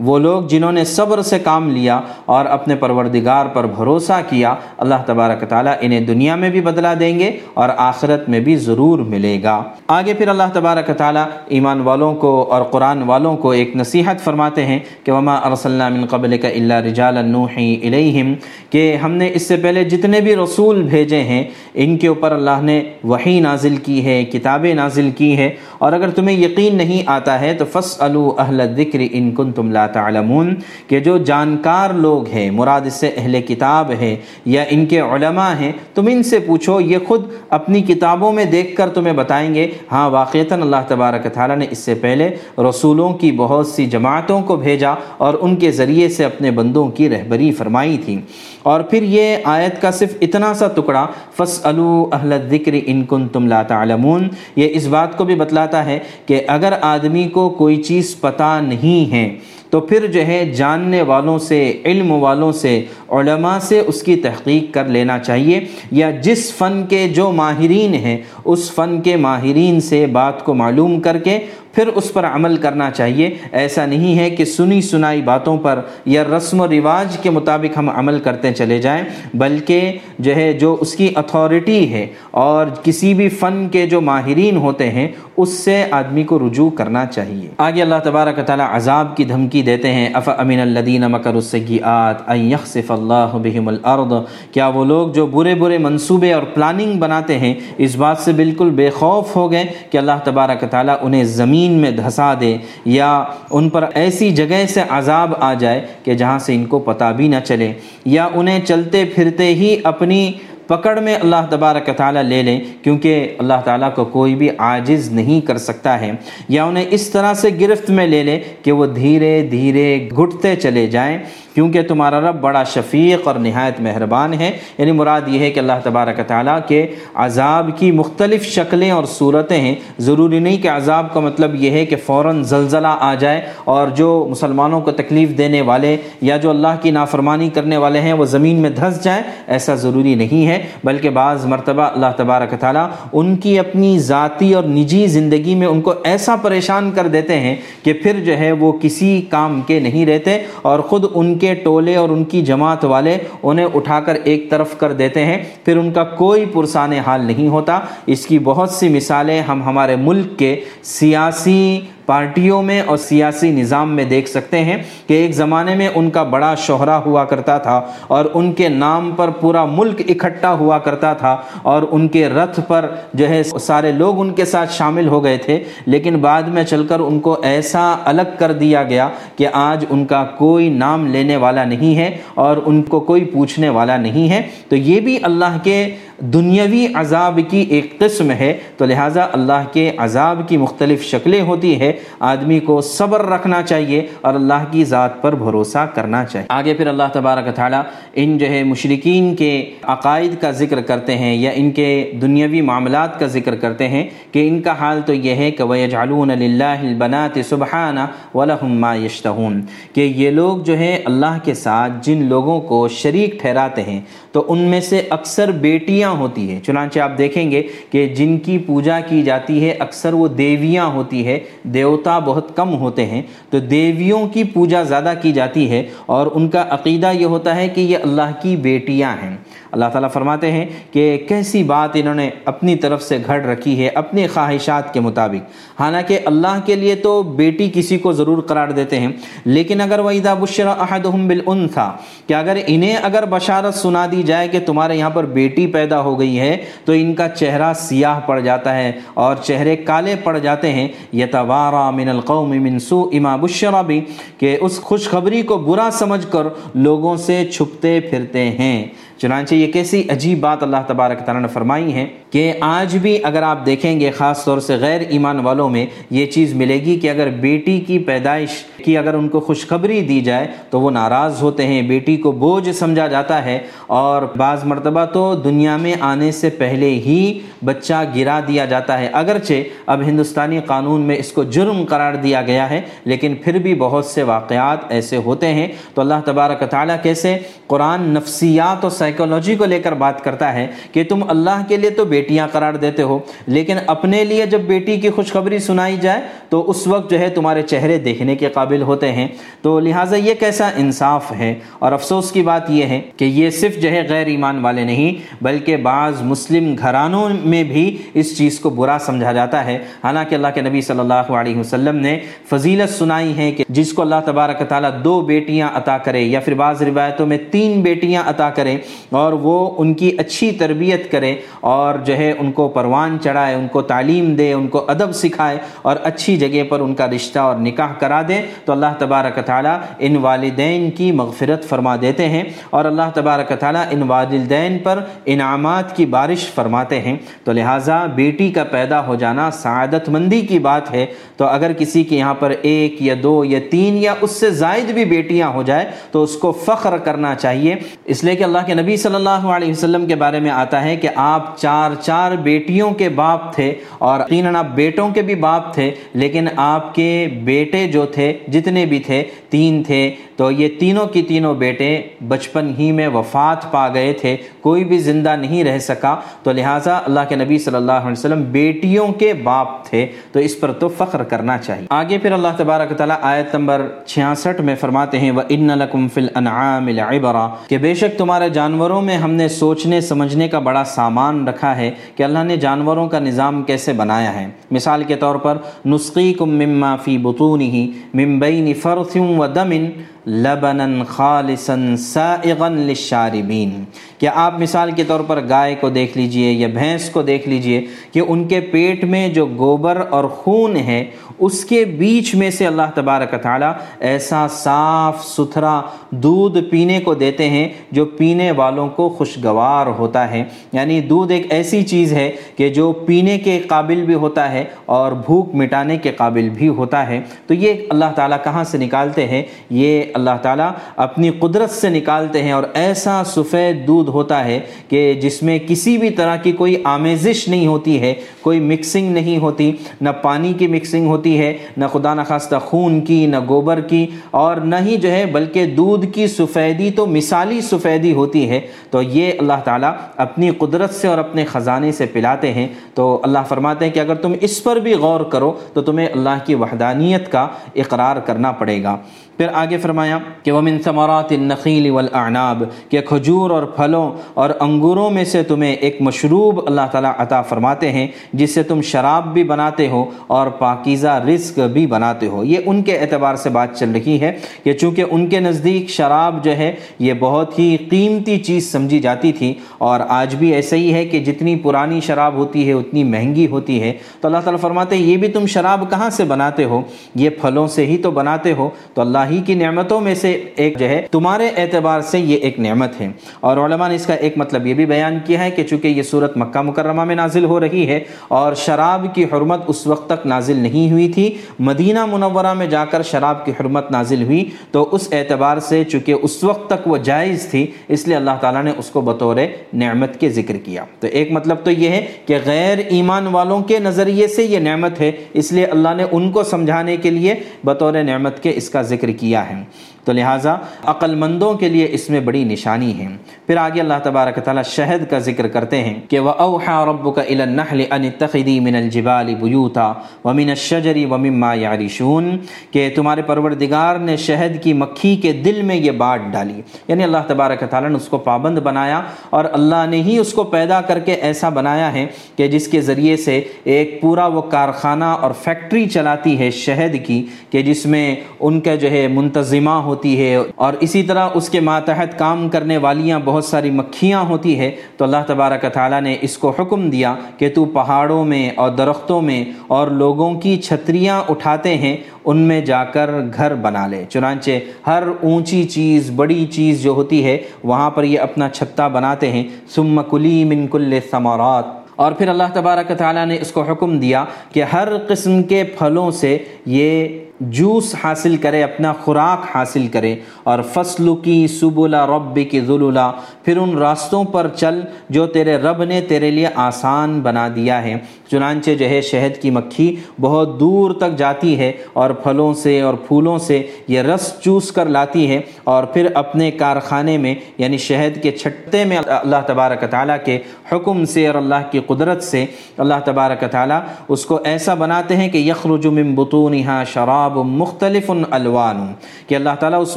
وہ لوگ جنہوں نے صبر سے کام لیا اور اپنے پروردگار پر بھروسہ کیا، اللہ تبارک تعالیٰ انہیں دنیا میں بھی بدلا دیں گے اور آخرت میں بھی ضرور ملے گا۔ آگے پھر اللہ تبارک تعالیٰ ایمان والوں کو اور قرآن والوں کو ایک نصیحت فرماتے ہیں کہ وما ارسلنا من قبل کا اللہ رجال نوحی الیہم کہ ہم نے اس سے پہلے جتنے بھی رسول بھیجے ہیں، ان کے اوپر اللہ نے وہی نازل کی ہے، کتابیں نازل کی ہے اور اگر تمہیں یقین نہیں آتا ہے تو فص اہل ذکر ان کن تم لا تعلمون کہ جو جانکار لوگ ہیں، مراد اس سے اہل کتاب ہے یا ان کے علماء ہیں، تم ان سے پوچھو، یہ خود اپنی کتابوں میں دیکھ کر تمہیں بتائیں گے ہاں واقعتاً اللہ تبارک تعالیٰ نے اس سے پہلے رسولوں کی بہت سی جماعتوں کو بھیجا اور ان کے ذریعے سے اپنے بندوں کی رہبری فرمائی تھی۔ اور پھر یہ آیت کا صرف اتنا سا ٹکڑا فص اہل ذکر ان کن تم لا تعلمون۔ یہ اس بات کو بھی بتلاتا ہے کہ اگر آدمی کو کوئی چیز پتہ نہیں ہے تو پھر جو ہے جاننے والوں سے، علم والوں سے، علماء سے اس کی تحقیق کر لینا چاہیے۔ یا جس فن کے جو ماہرین ہیں، اس فن کے ماہرین سے بات کو معلوم کر کے پھر اس پر عمل کرنا چاہیے۔ ایسا نہیں ہے کہ سنی سنائی باتوں پر یا رسم و رواج کے مطابق ہم عمل کرتے چلے جائیں، بلکہ جو ہے، جو اس کی اتھارٹی ہے اور کسی بھی فن کے جو ماہرین ہوتے ہیں، اس سے آدمی کو رجوع کرنا چاہیے۔ آگے اللہ تبارک تعالیٰ عذاب کی دھمکی دیتے ہیں۔ اف امین الدین مکر السیئات ان یخصف اللہ بہم الارض۔ کیا وہ لوگ جو برے برے منصوبے اور پلاننگ بناتے ہیں، اس بات سے بالکل بے خوف ہو گئے کہ اللہ تبارک تعالیٰ انہیں زمین میں دھسا دے یا ان پر ایسی جگہ سے عذاب آ جائے کہ جہاں سے ان کو پتہ بھی نہ چلے یا انہیں چلتے پھرتے ہی اپنی پکڑ میں اللہ تبارک تعالیٰ لے لیں، کیونکہ اللہ تعالیٰ کو کوئی بھی عاجز نہیں کر سکتا ہے۔ یا انہیں اس طرح سے گرفت میں لے لیں کہ وہ دھیرے دھیرے گھٹتے چلے جائیں۔ کیونکہ تمہارا رب بڑا شفیق اور نہایت مہربان ہے۔ یعنی مراد یہ ہے کہ اللہ تبارک تعالیٰ کے عذاب کی مختلف شکلیں اور صورتیں ہیں۔ ضروری نہیں کہ عذاب کا مطلب یہ ہے کہ فوراً زلزلہ آ جائے اور جو مسلمانوں کو تکلیف دینے والے یا جو اللہ کی نافرمانی کرنے والے ہیں وہ زمین میں دھس جائیں، ایسا ضروری نہیں ہے۔ بلکہ بعض مرتبہ اللہ تبارک تعالیٰ ان کی اپنی ذاتی اور نجی زندگی میں ان کو ایسا پریشان کر دیتے ہیں کہ پھر جو ہے وہ کسی کام کے نہیں رہتے اور خود ان کے ٹولے اور ان کی جماعت والے انہیں اٹھا کر ایک طرف کر دیتے ہیں، پھر ان کا کوئی پرسان حال نہیں ہوتا۔ اس کی بہت سی مثالیں ہم ہمارے ملک کے سیاسی پارٹیوں میں اور سیاسی نظام میں دیکھ سکتے ہیں کہ ایک زمانے میں ان کا بڑا شہرہ ہوا کرتا تھا اور ان کے نام پر پورا ملک اکٹھا ہوا کرتا تھا اور ان کے رتھ پر جو ہے سارے لوگ ان کے ساتھ شامل ہو گئے تھے۔ لیکن بعد میں چل کر ان کو ایسا الگ کر دیا گیا کہ آج ان کا کوئی نام لینے والا نہیں ہے اور ان کو کوئی پوچھنے والا نہیں ہے۔ تو یہ بھی اللہ کے دنیاوی عذاب کی ایک قسم ہے، تو لہٰذا اللہ کے عذاب کی مختلف شکلیں ہوتی ہے آدمی کو صبر رکھنا چاہیے اور اللہ کی ذات پر بھروسہ کرنا چاہیے۔ آگے پھر اللہ تبارک تعالیٰ ان جو ہے مشرقین کے عقائد کا ذکر کرتے ہیں یا ان کے دنیاوی معاملات کا ذکر کرتے ہیں کہ ان کا حال تو یہ ہے کہ وَيَجْعَلُونَ لِلَّهِ الْبَنَاتِ سُبْحَانَ وَلَهُمْ مَا يَشْتَهُونَ۔ کہ یہ لوگ جو ہے اللہ کے ساتھ جن لوگوں کو شریک ٹھہراتے ہیں، تو ان میں سے اکثر بیٹیاں دیویاں ہوتی ہیں۔ چنانچہ آپ دیکھیں گے کہ جن کی پوجا کی جاتی ہے، اکثر وہ دیویاں ہوتی ہے دیوتا بہت کم ہوتے ہیں۔ تو دیویوں کی پوجا زیادہ کی جاتی ہے اور ان کا عقیدہ یہ ہوتا ہے کہ یہ اللہ کی بیٹیاں ہیں۔ اللہ تعالیٰ فرماتے ہیں کہ کیسی بات انہوں نے اپنی طرف سے گھڑ رکھی ہے اپنی خواہشات کے مطابق۔ حالانکہ اللہ کے لیے تو بیٹی کسی کو ضرور قرار دیتے ہیں۔ لیکن اگر وحیدہ بشرا احدہم بالعن تھا کہ اگر انہیں اگر بشارت سنا دی جائے کہ تمہارے یہاں پر بیٹی پیدا ہو گئی ہے تو ان کا چہرہ سیاہ پڑ جاتا ہے اور چہرے کالے پڑ جاتے ہیں۔ یتوارا من القوم من سوء اما بشرا بھی کہ اس خوشخبری کو برا سمجھ کر لوگوں سے چھپتے پھرتے ہیں۔ چنانچہ یہ کیسی عجیب بات اللہ تبارک تعالیٰ نے فرمائی ہے کہ آج بھی اگر آپ دیکھیں گے خاص طور سے غیر ایمان والوں میں یہ چیز ملے گی کہ اگر بیٹی کی پیدائش کی اگر ان کو خوشخبری دی جائے تو وہ ناراض ہوتے ہیں، بیٹی کو بوجھ سمجھا جاتا ہے اور بعض مرتبہ تو دنیا میں آنے سے پہلے ہی بچہ گرا دیا جاتا ہے۔ اگرچہ اب ہندوستانی قانون میں اس کو جرم قرار دیا گیا ہے، لیکن پھر بھی بہت سے واقعات ایسے ہوتے ہیں۔ تو اللہ تبارک تعالیٰ کیسے قرآن نفسیات اور سائیکولوجی کو لے کر بات کرتا ہے کہ تم اللہ کے لیے تو بیٹیاں قرار دیتے ہو، لیکن اپنے لیے جب بیٹی کی خوشخبری سنائی جائے تو اس وقت جو ہے تمہارے چہرے دیکھنے کے قابل ہوتے ہیں۔ تو لہٰذا یہ کیسا انصاف ہے؟ اور افسوس کی بات یہ ہے کہ یہ صرف جو ہے غیر ایمان والے نہیں، بلکہ بعض مسلم گھرانوں میں بھی اس چیز کو برا سمجھا جاتا ہے۔ حالانکہ اللہ کے نبی صلی اللہ علیہ وسلم نے فضیلت سنائی ہے کہ جس کو اللہ تبارک تعالیٰ دو بیٹیاں عطا کرے یا پھر بعض روایتوں میں تین بیٹیاں عطا کرے اور وہ ان کی اچھی تربیت کرے اور جو ہے ان کو پروان چڑھائے، ان کو تعلیم دے، ان کو ادب سکھائے اور اچھی جگہ پر ان کا رشتہ اور نکاح کرا دے۔ تو اللہ تبارک تعالیٰ ان والدین کی مغفرت فرما دیتے ہیں اور اللہ تبارک تعالیٰ ان والدین پر انعامات کی بارش فرماتے ہیں۔ تو لہٰذا بیٹی کا پیدا ہو جانا سعادت مندی کی بات ہے۔ تو اگر کسی کے یہاں پر ایک یا دو یا تین یا اس سے زائد بھی بیٹیاں ہو جائے تو اس کو فخر کرنا چاہیے۔ اس لیے کہ اللہ کے نبی نبی صلی اللہ علیہ وسلم کے بارے میں آتا ہے کہ آپ چار چار بیٹیوں کے باپ تھے اور یقیناً آپ بیٹوں کے بھی باپ تھے، لیکن آپ کے بیٹے جو تھے، جتنے بھی تھے، تین تھے۔ تو یہ تینوں کی تینوں بیٹے بچپن ہی میں وفات پا گئے تھے، کوئی بھی زندہ نہیں رہ سکا۔ تو لہٰذا اللہ کے نبی صلی اللہ علیہ وسلم بیٹیوں کے باپ تھے۔ تو اس پر تو فخر کرنا چاہیے۔ آگے پھر اللہ تبارک تعالیٰ آیت نمبر 66 میں فرماتے ہیں، وَإِنَّ لَكُمْ فِي الْأَنْعَامِ الْعِبْرَةِ کہ بے شک تمہارے جانور جانوروں میں ہم نے سوچنے، سمجھنے کا بڑا سامان رکھا ہے کہ اللہ نے جانوروں کا نظام کیسے بنایا ہے۔ مثال کے طور پر، نسقیکم مما فی بطونہ من بین فرث و دمن لبنا خالصا سائغا للشاربین۔ کہ آپ مثال کے طور پر گائے کو دیکھ لیجیے یا بھینس کو دیکھ لیجیے کہ ان کے پیٹ میں جو گوبر اور خون ہے، اس کے بیچ میں سے اللہ تبارک تعالیٰ ایسا صاف ستھرا دودھ پینے کو دیتے ہیں جو پینے والوں کو خوشگوار ہوتا ہے۔ یعنی دودھ ایک ایسی چیز ہے کہ جو پینے کے قابل بھی ہوتا ہے اور بھوک مٹانے کے قابل بھی ہوتا ہے۔ تو یہ اللہ تعالیٰ کہاں سے نکالتے ہیں؟ یہ اللہ تعالیٰ اپنی قدرت سے نکالتے ہیں اور ایسا سفید دودھ ہوتا ہے کہ جس میں کسی بھی طرح کی کوئی آمیزش نہیں ہوتی ہے، کوئی مکسنگ نہیں ہوتی، نہ پانی کی مکسنگ ہوتی ہے، نہ خدا نخواستہ خون کی، نہ گوبر کی اور نہ ہی جو ہے بلکہ دودھ کی سفیدی تو مثالی سفیدی ہوتی ہے۔ تو یہ اللہ تعالیٰ اپنی قدرت سے اور اپنے خزانے سے پلاتے ہیں۔ تو اللہ فرماتے ہیں کہ اگر تم اس پر بھی غور کرو تو تمہیں اللہ کی وحدانیت کا اقرار کرنا پڑے گا۔ پھر آگے فرمایا کہ وہ ثمرات النخیل والاعناب کہ کھجور اور پھلوں اور انگوروں میں سے تمہیں ایک مشروب اللہ تعالیٰ عطا فرماتے ہیں، جس سے تم شراب بھی بناتے ہو اور پاکیزہ رزق بھی بناتے ہو۔ یہ ان کے اعتبار سے بات چل رہی ہے کہ چونکہ ان کے نزدیک شراب جو ہے، یہ بہت ہی قیمتی چیز سمجھی جاتی تھی اور آج بھی ایسا ہی ہے کہ جتنی پرانی شراب ہوتی ہے، اتنی مہنگی ہوتی ہے۔ تو اللہ تعالیٰ فرماتے ہیں، یہ بھی تم شراب کہاں سے بناتے ہو؟ یہ پھلوں سے ہی تو بناتے ہو۔ تو اللہ ہی کی نعمتوں میں سے ایک جو ہے، تمہارے اعتبار سے یہ ایک نعمت ہے۔ اور علماء نے اس کا ایک مطلب یہ بھی بیان کیا ہے کہ چونکہ یہ صورت مکہ مکرمہ میں نازل ہو رہی ہے اور شراب کی حرمت اس وقت تک نازل نہیں ہوئی تھی، مدینہ منورہ میں جا کر شراب کی حرمت نازل ہوئی، تو اس اعتبار سے چونکہ اس وقت تک وہ جائز تھی، اس لیے اللہ تعالیٰ نے اس کو بطور نعمت کے ذکر کیا۔ تو ایک مطلب تو یہ ہے کہ غیر ایمان والوں کے نظریے سے یہ نعمت ہے، اس لیے اللہ نے ان کو سمجھانے کے لیے بطور نعمت کے اس کا ذکر کیا ہے۔ تو لہٰذا عقل مندوں کے لیے اس میں بڑی نشانی ہے۔ پھر آگے اللہ تبارک تعالیٰ شہد کا ذکر کرتے ہیں کہ وہ اوحا رب کا النحل ان تخدی من الجبال بیوتا ومن الشجری ومما یعرشون کہ تمہارے پروردگار نے شہد کی مکھی کے دل میں یہ بات ڈالی۔ یعنی اللہ تبارک تعالیٰ نے اس کو پابند بنایا اور اللہ نے ہی اس کو پیدا کر کے ایسا بنایا ہے کہ جس کے ذریعے سے ایک پورا وہ کارخانہ اور فیکٹری چلاتی ہے شہد کی کہ جس میں ان کا جو ہے منتظمہ ہوتی ہوتی ہے اور اسی طرح اس کے ماتحت کام کرنے والیاں بہت ساری مکھیاں ہوتی ہے تو اللہ تبارک تعالیٰ نے اس کو حکم دیا کہ تو پہاڑوں میں اور درختوں میں اور لوگوں کی چھتریاں اٹھاتے ہیں، ان میں جا کر گھر بنا لے۔ چنانچہ ہر اونچی چیز، بڑی چیز جو ہوتی ہے، وہاں پر یہ اپنا چھتا بناتے ہیں۔ سم کلی من کل ثمرات۔ اور پھر اللہ تبارک تعالیٰ نے اس کو حکم دیا کہ ہر قسم کے پھلوں سے یہ جوس حاصل کرے، اپنا خوراک حاصل کرے، اور فصل کی سبلا رب کی ذلولا پھر ان راستوں پر چل جو تیرے رب نے تیرے لیے آسان بنا دیا ہے۔ چنانچہ جو ہے شہد کی مکھی بہت دور تک جاتی ہے اور پھلوں سے اور پھولوں سے یہ رس چوس کر لاتی ہے، اور پھر اپنے کارخانے میں یعنی شہد کے چھٹے میں اللہ تبارک تعالیٰ کے حکم سے اور اللہ کی قدرت سے اللہ تبارک تعالیٰ اس کو ایسا بناتے ہیں کہ یخرج من بطونها شراب مختلف الوان کہ اللہ تعالیٰ اس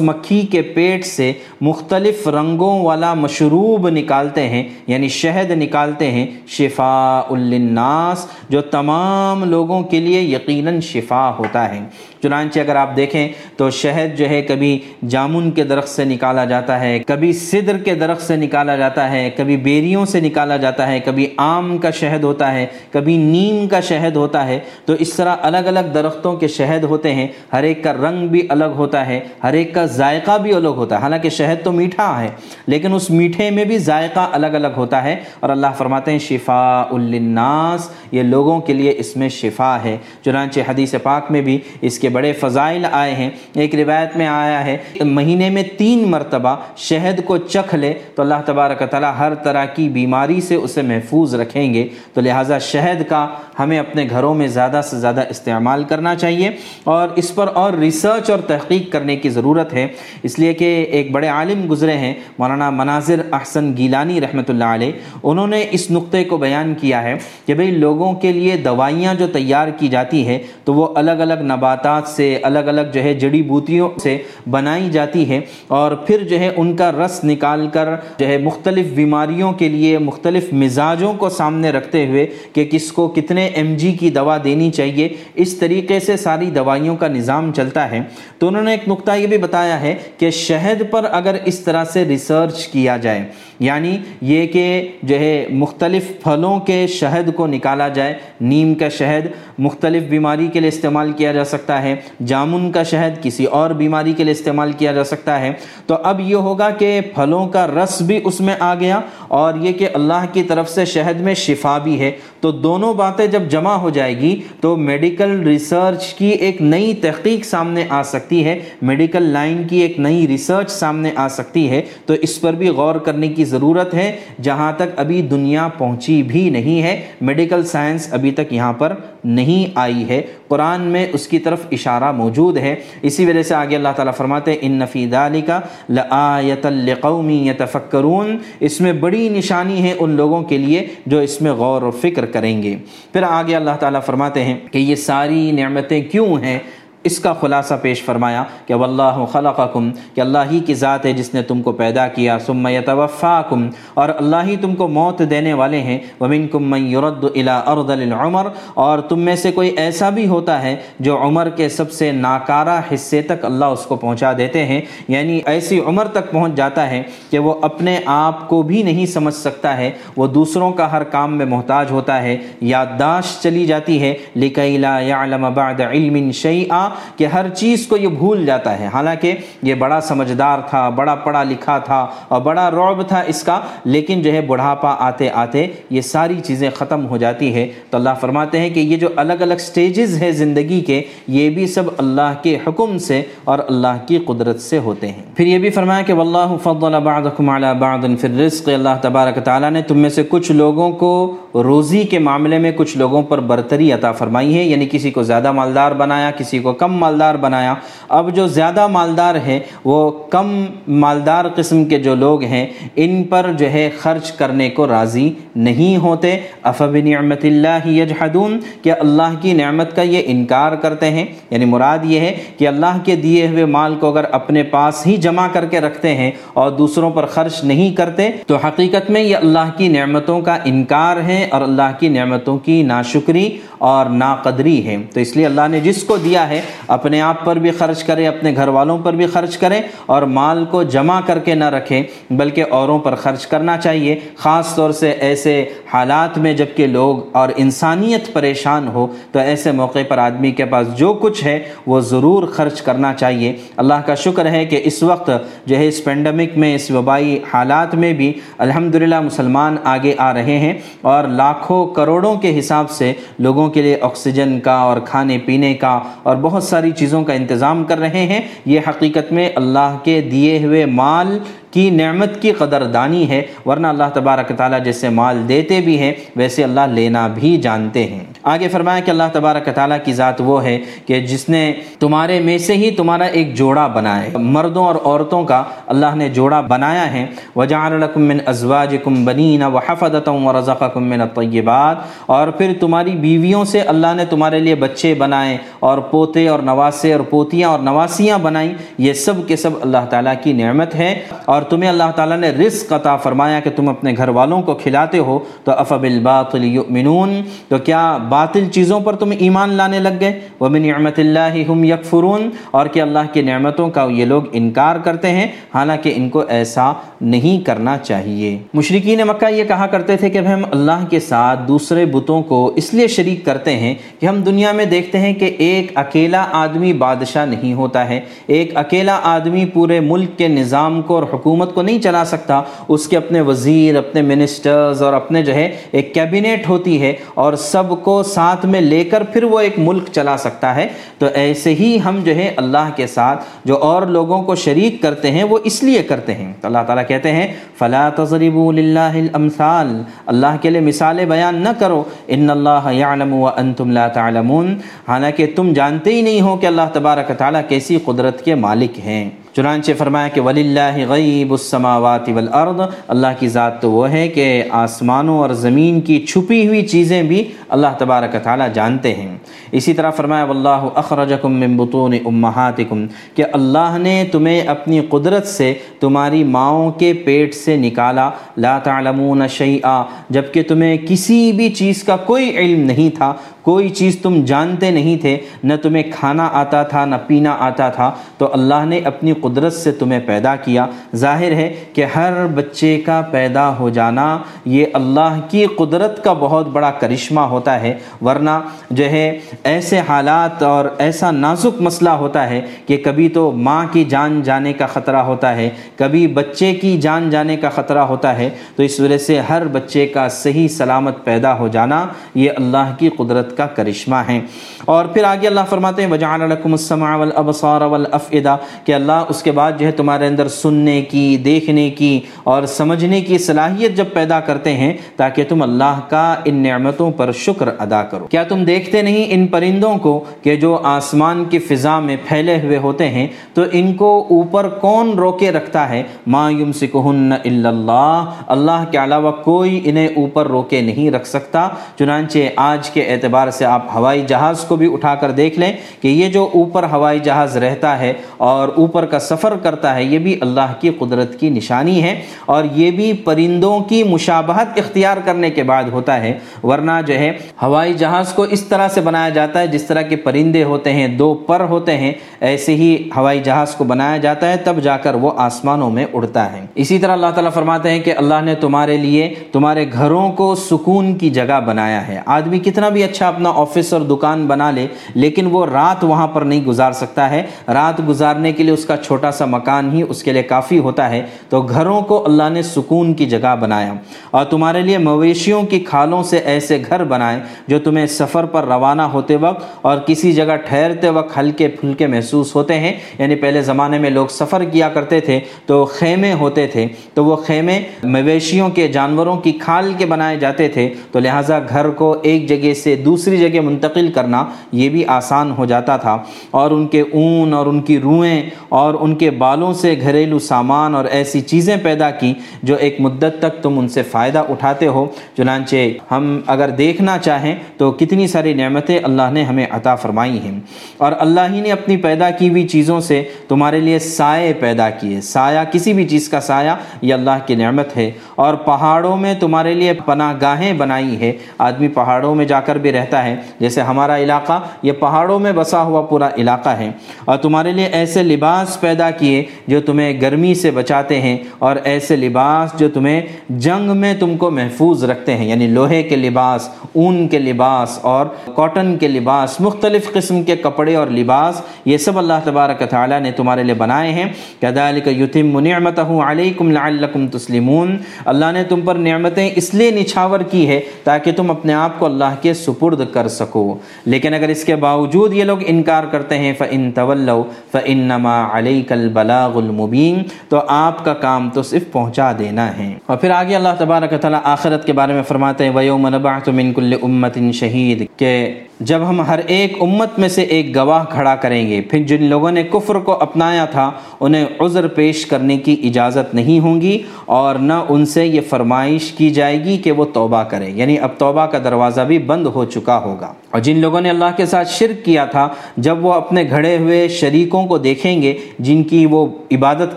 مکھی کے پیٹ سے مختلف رنگوں والا مشروب نکالتے ہیں یعنی شہد نکالتے ہیں، شفاء للناس، جو تمام لوگوں کے لیے یقیناً شفا ہوتا ہے۔ چنانچہ اگر آپ دیکھیں تو شہد جو ہے، کبھی جامن کے درخت سے نکالا جاتا ہے، کبھی صدر کے درخت سے نکالا جاتا ہے، کبھی بیریوں سے نکالا جاتا ہے، کبھی آم کا شہد ہوتا ہے، کبھی نیم کا شہد ہوتا ہے۔ تو اس طرح الگ الگ درختوں کے شہد ہوتے ہیں۔ ہر ایک کا رنگ بھی الگ ہوتا ہے، ہر ایک کا ذائقہ بھی الگ ہوتا ہے۔ حالانکہ شہد تو میٹھا ہے، لیکن اس میٹھے میں بھی ذائقہ الگ الگ ہوتا ہے۔ اور اللہ فرماتے ہیں شفا الناس یہ لوگوں کے لیے اس میں شفا ہے۔ چنانچہ حدیث پاک میں بھی اس کے بڑے فضائل آئے ہیں۔ ایک روایت میں آیا ہے، مہینے میں تین مرتبہ شہد کو چکھ لے، تو اللہ تبارک تعالیٰ ہر طرح کی بیماری سے اسے محفوظ رکھیں گے۔ تو لہٰذا شہد کا ہمیں اپنے گھروں میں زیادہ سے زیادہ استعمال کرنا چاہیے۔ اور اس پر اور ریسرچ اور تحقیق کرنے کی ضرورت ہے۔ اس لیے کہ ایک بڑے عالم گزرے ہیں، مولانا مناظر احسن گیلانی رحمۃ اللہ علیہ، انہوں نے اس نقطے کو بیان کیا ہے کہ بھئی لوگوں کے لیے دوائیاں جو تیار کی جاتی ہے تو وہ الگ الگ نباتات سے، الگ الگ جو ہے جڑی بوتیوں سے بنائی جاتی ہے اور پھر جو ہے ان کا رس نکال کر جو ہے مختلف بیماریوں کے لیے، مختلف مزاجوں کو سامنے رکھتے ہوئے کہ کس کو کتنے ایم جی کی دوا دینی چاہیے۔ اس طریقے سے ساری دوائیوں کا نظام چلتا ہے۔ تو انہوں نے ایک نقطہ یہ بھی بتایا ہے کہ شہد پر اگر اس طرح سے ریسرچ کیا جائے یعنی یہ کہ جو ہے مختلف پھلوں کے شہد کو نکالا جائے، نیم کا شہد مختلف بیماری کے لیے استعمال کیا جا سکتا ہے، جامن کا شہد کسی اور بیماری کے لیے استعمال کیا جا سکتا ہے۔ تو اب یہ ہوگا کہ پھلوں کا رس بھی اس میں آ گیا اور یہ کہ اللہ کی طرف سے شہد میں شفا بھی ہے۔ تو دونوں باتیں جب جمع ہو جائے گی تو میڈیکل ریسرچ کی ایک نئی تحقیق سامنے آ سکتی ہے۔ میڈیکل لائن کی ایک نئی ریسرچ سامنے آ سکتی ہے۔ تو اس پر بھی غور کرنے کی ضرورت ہے، جہاں تک ابھی دنیا پہنچی بھی نہیں ہے، میڈیکل سائنس ابھی تک یہاں پر نہیں آئی ہے۔ قرآن میں اس کی طرف اشارہ موجود ہے۔ اسی وجہ سے آگے اللہ تعالیٰ فرماتے ان نفی کا لآیت القومی یتفکرون اس میں بڑی نشانی ہے ان لوگوں کے لیے جو اس میں غور و فکر کریں گے۔ پھر آگے اللہ تعالیٰ فرماتے ہیں کہ یہ ساری نعمتیں کیوں ہیں؟ اس کا خلاصہ پیش فرمایا کہ واللہ خلقکم، کہ اللہ ہی کی ذات ہے جس نے تم کو پیدا کیا، ثم یتوفاکم، اور اللہ ہی تم کو موت دینے والے ہیں۔ ومنکم من يرد الى ارض العمر اور تم میں سے کوئی ایسا بھی ہوتا ہے جو عمر کے سب سے ناکارہ حصے تک اللہ اس کو پہنچا دیتے ہیں۔ یعنی ایسی عمر تک پہنچ جاتا ہے کہ وہ اپنے آپ کو بھی نہیں سمجھ سکتا ہے۔ وہ دوسروں کا ہر کام میں محتاج ہوتا ہے، یادداشت چلی جاتی ہے۔ لِكَيْ لَا يَعْلَمَ بَعْدَ عِلْمٍ شَيْئًا کہ ہر چیز کو یہ بھول جاتا ہے۔ حالانکہ یہ بڑا سمجھدار تھا، بڑا پڑھا لکھا تھا اور بڑا رعب تھا اس کا، لیکن جو ہے بڑھاپا آتے آتے یہ ساری چیزیں ختم ہو جاتی ہے تو اللہ فرماتے ہیں کہ یہ جو الگ الگ سٹیجز ہے زندگی کے، یہ بھی سب اللہ کے حکم سے اور اللہ کی قدرت سے ہوتے ہیں۔ پھر یہ بھی فرمایا کہ واللہ فضل بعضکم علی بعض فی الرزق۔ اللہ تبارک تعالیٰ نے تم میں سے کچھ لوگوں کو روزی کے معاملے میں کچھ لوگوں پر برتری عطا فرمائی ہے یعنی کسی کو زیادہ مالدار بنایا، کسی کو کم مالدار بنایا۔ اب جو زیادہ مالدار ہیں وہ کم مالدار قسم کے جو لوگ ہیں، ان پر جو ہے خرچ کرنے کو راضی نہیں ہوتے۔ افب نعمت اللہ یجحدون، کہ اللہ کی نعمت کا یہ انکار کرتے ہیں۔ یعنی مراد یہ ہے کہ اللہ کے دیے ہوئے مال کو اگر اپنے پاس ہی جمع کر کے رکھتے ہیں اور دوسروں پر خرچ نہیں کرتے، تو حقیقت میں یہ اللہ کی نعمتوں کا انکار ہے اور اللہ کی نعمتوں کی ناشکری اور ناقدری ہے تو اس لیے اللہ نے جس کو دیا ہے، اپنے آپ پر بھی خرچ کرے، اپنے گھر والوں پر بھی خرچ کرے اور مال کو جمع کر کے نہ رکھے، بلکہ اوروں پر خرچ کرنا چاہیے۔ خاص طور سے ایسے حالات میں جبکہ لوگ اور انسانیت پریشان ہو، تو ایسے موقع پر آدمی کے پاس جو کچھ ہے، وہ ضرور خرچ کرنا چاہیے۔ اللہ کا شکر ہے کہ اس وقت جو ہے، اس پینڈمک میں، اس وبائی حالات میں بھی الحمدللہ مسلمان آگے آ رہے ہیں اور لاکھوں کروڑوں کے حساب سے لوگوں کے لیے آکسیجن کا اور کھانے پینے کا اور بہت ساری چیزوں کا انتظام کر رہے ہیں۔ یہ حقیقت میں اللہ کے دیے ہوئے مال کی نعمت کی قدردانی ہے، ورنہ اللہ تبارک تعالیٰ جیسے مال دیتے بھی ہیں، ویسے اللہ لینا بھی جانتے ہیں۔ آگے فرمایا کہ اللہ تبارک تعالیٰ کی ذات وہ ہے کہ جس نے تمہارے میں سے ہی تمہارا ایک جوڑا بنایا مردوں اور عورتوں کا اللہ نے جوڑا بنایا ہے۔ وجعل لکم من ازواجکم بنین وحفدتا ورزقکم من الطیبات اور پھر تمہاری بیویوں سے اللہ نے تمہارے لیے بچے بنائے اور پوتے اور نواسے اور پوتیاں اور نواسیاں بنائیں۔ یہ سب کے سب اللہ تعالیٰ کی نعمت ہے۔ اور اور تمہیں اللہ تعالیٰ نے رزق عطا فرمایا کہ تم اپنے گھر والوں کو کھلاتے ہو، تو افب الباطل یؤمنون، تو کیا باطل چیزوں پر تم ایمان لانے لگ گئے؟ ومن نعمت اللہ ہم یکفرون اور کہ اللہ کی نعمتوں کا یہ لوگ انکار کرتے ہیں؟ حالانکہ ان کو ایسا نہیں کرنا چاہیے۔ مشرقین مکہ یہ کہا کرتے تھے کہ ہم اللہ کے ساتھ دوسرے بتوں کو اس لیے شریک کرتے ہیں کہ ہم دنیا میں دیکھتے ہیں کہ ایک اکیلا آدمی بادشاہ نہیں ہوتا ہے۔ ایک اکیلا آدمی پورے ملک کے نظام کو اور حکومت حکومت کو نہیں چلا سکتا، اس کے اپنے وزیر، اپنے منسٹرز اور اپنے جو ہے، ایک کیبنیٹ ہوتی ہے اور سب کو ساتھ میں لے کر پھر وہ ایک ملک چلا سکتا ہے۔ تو ایسے ہی ہم جو ہے اللہ کے ساتھ جو اور لوگوں کو شریک کرتے ہیں، وہ اس لیے کرتے ہیں۔ تو اللہ تعالیٰ کہتے ہیں، فلا تضربوا للہ الامثال اللہ کے لیے مثالیں بیان نہ کرو۔ ان اللہ یعلم وانتم لا تعلمون۔ حالانکہ تم جانتے ہی نہیں ہو کہ اللہ تبارک تعالیٰ کیسی قدرت کے مالک ہیں۔ چنانچہ فرمایا کہ ولی اللہ غیب السماوات والارض اللہ کی ذات تو وہ ہے کہ آسمانوں اور زمین کی چھپی ہوئی چیزیں بھی اللہ تبارک تعالیٰ جانتے ہیں۔ اسی طرح فرمایا واللہ اخرجکم من بطون امہاتکم کہ اللہ نے تمہیں اپنی قدرت سے تمہاری ماؤں کے پیٹ سے نکالا۔ لا تعلمون شیئا جبکہ تمہیں کسی بھی چیز کا کوئی علم نہیں تھا، کوئی چیز تم جانتے نہیں تھے، نہ تمہیں کھانا آتا تھا، نہ پینا آتا تھا۔ تو اللہ نے اپنی قدرت سے تمہیں پیدا کیا۔ ظاہر ہے کہ ہر بچے کا پیدا ہو جانا یہ اللہ کی قدرت کا بہت بڑا کرشمہ ہوتا ہے۔ ورنہ جو ہے ایسے حالات اور ایسا نازک مسئلہ ہوتا ہے کہ کبھی تو ماں کی جان جانے کا خطرہ ہوتا ہے، کبھی بچے کی جان جانے کا خطرہ ہوتا ہے۔ تو اس وجہ سے ہر بچے کا صحیح سلامت پیدا ہو جانا یہ اللہ کی قدرت کا کرشمہ ہے۔ اور پھر آگے اللہ فرماتے ہیں، وجعل لکم السمع والابصار والافئدہ کہ اللہ اس کے بعد جو ہے تمہارے اندر سننے کی، دیکھنے کی اور سمجھنے کی صلاحیت جب پیدا کرتے ہیں، تاکہ تم اللہ کا ان نعمتوں پر شکر ادا کرو۔ کیا تم دیکھتے نہیں ان پرندوں کو کہ جو آسمان کی فضا میں پھیلے ہوئے ہوتے ہیں؟ تو ان کو اوپر کون روکے رکھتا ہے؟ ما یمسکہن الا اللہ۔ اللہ کے علاوہ کوئی انہیں اوپر روکے نہیں رکھ سکتا۔ چنانچہ آج کے اعتبار سے آپ ہوائی جہاز کو بھی اٹھا کر دیکھ لیں کہ یہ جو اوپر ہوائی جہاز رہتا ہے اور اوپر کا سفر کرتا ہے، یہ بھی اللہ کی قدرت کی نشانی ہے اور یہ بھی پرندوں کی مشابہت اختیار کرنے کے بعد ہوتا ہے۔ ورنہ جو ہے، ہوائی جہاز کو اس طرح سے بنایا جاتا ہے جس طرح کے پرندے ہوتے ہیں، دو پر ہوتے ہیں، ایسے ہی ہوائی جہاز کو بنایا جاتا ہے، تب جا کر وہ آسمانوں میں اڑتا ہے۔ اسی طرح اللہ تعالیٰ فرماتے ہیں کہ اللہ نے تمہارے لیے تمہارے گھروں کو سکون کی جگہ بنایا ہے۔ آدمی کتنا بھی اچھا اپنا آفس اور دکان بنا لے، لیکن وہ رات وہاں پر نہیں گزار سکتا ہے۔ رات گزارنے کے لیے اس کا چھوٹا چھوٹا سا مکان ہی اس کے لیے کافی ہوتا ہے، تو گھروں کو اللہ نے سکون کی جگہ بنایا۔ اور تمہارے لیے مویشیوں کی کھالوں سے ایسے گھر بنائے جو تمہیں سفر پر روانہ ہوتے وقت اور کسی جگہ ٹھہرتے وقت ہلکے پھلکے محسوس ہوتے ہیں۔ یعنی پہلے زمانے میں لوگ سفر کیا کرتے تھے تو خیمے ہوتے تھے، تو وہ خیمے مویشیوں کے جانوروں کی کھال کے بنائے جاتے تھے۔ تو لہٰذا گھر کو ایک جگہ سے دوسری جگہ منتقل کرنا یہ بھی آسان ہو جاتا تھا۔ اور ان کے اون اور ان کی روئیں اور ان کے بالوں سے گھریلو سامان اور ایسی چیزیں پیدا کی جو ایک مدت تک تم ان سے فائدہ اٹھاتے ہو۔ چنانچہ ہم اگر دیکھنا چاہیں تو کتنی ساری نعمتیں اللہ نے ہمیں عطا فرمائی ہیں۔ اور اللہ ہی نے اپنی پیدا کی ہوئی چیزوں سے تمہارے لیے سائے پیدا کیے۔ سایہ کسی بھی چیز کا سایہ، یہ اللہ کی نعمت ہے۔ اور پہاڑوں میں تمہارے لیے پناہ گاہیں بنائی ہے آدمی پہاڑوں میں جا کر بھی رہتا ہے۔ جیسے ہمارا علاقہ، یہ پہاڑوں میں بسا ہوا پورا علاقہ ہے۔ اور تمہارے لیے ایسے لباس پیدا کیے جو تمہیں گرمی سے بچاتے ہیں اور ایسے لباس جو تمہیں جنگ میں تم کو محفوظ رکھتے ہیں یعنی لوہے کے لباس، اون کے لباس اور کاٹن کے لباس، مختلف قسم کے کپڑے اور لباس، یہ سب اللہ تبارک تعالیٰ نے تمہارے لیے بنائے ہیں۔ کذالک یتم نعمتہ علیکم لعلکم تسلمون۔ اللہ نے تم پر نعمتیں اس لیے نچھاور کی ہے تاکہ تم اپنے آپ کو اللہ کے سپرد کر سکو۔ لیکن اگر اس کے باوجود یہ لوگ انکار کرتے ہیں، فَإِن تَوَلَّوْا فَإِنَّمَا علیک البلاغ المبین، تو آپ کا کام تو صرف پہنچا دینا ہے۔ اور پھر آگے اللہ تبارک تعالیٰ آخرت کے بارے میں فرماتے ہیں، وَيَوْمَ نَبَعْتُ مِن كُلِّ امت شَهِيدٍ، کہ جب ہم ہر ایک امت میں سے ایک گواہ کھڑا کریں گے، پھر جن لوگوں نے کفر کو اپنایا تھا، انہیں عذر پیش کرنے کی اجازت نہیں ہوں گی اور نہ ان سے یہ فرمائش کی جائے گی کہ وہ توبہ کرے یعنی اب توبہ کا دروازہ بھی بند ہو چکا ہوگا۔ اور جن لوگوں نے اللہ کے ساتھ شرک کیا تھا، جب وہ اپنے گھڑے ہوئے شریکوں کو دیکھیں گے، جن کی وہ عبادت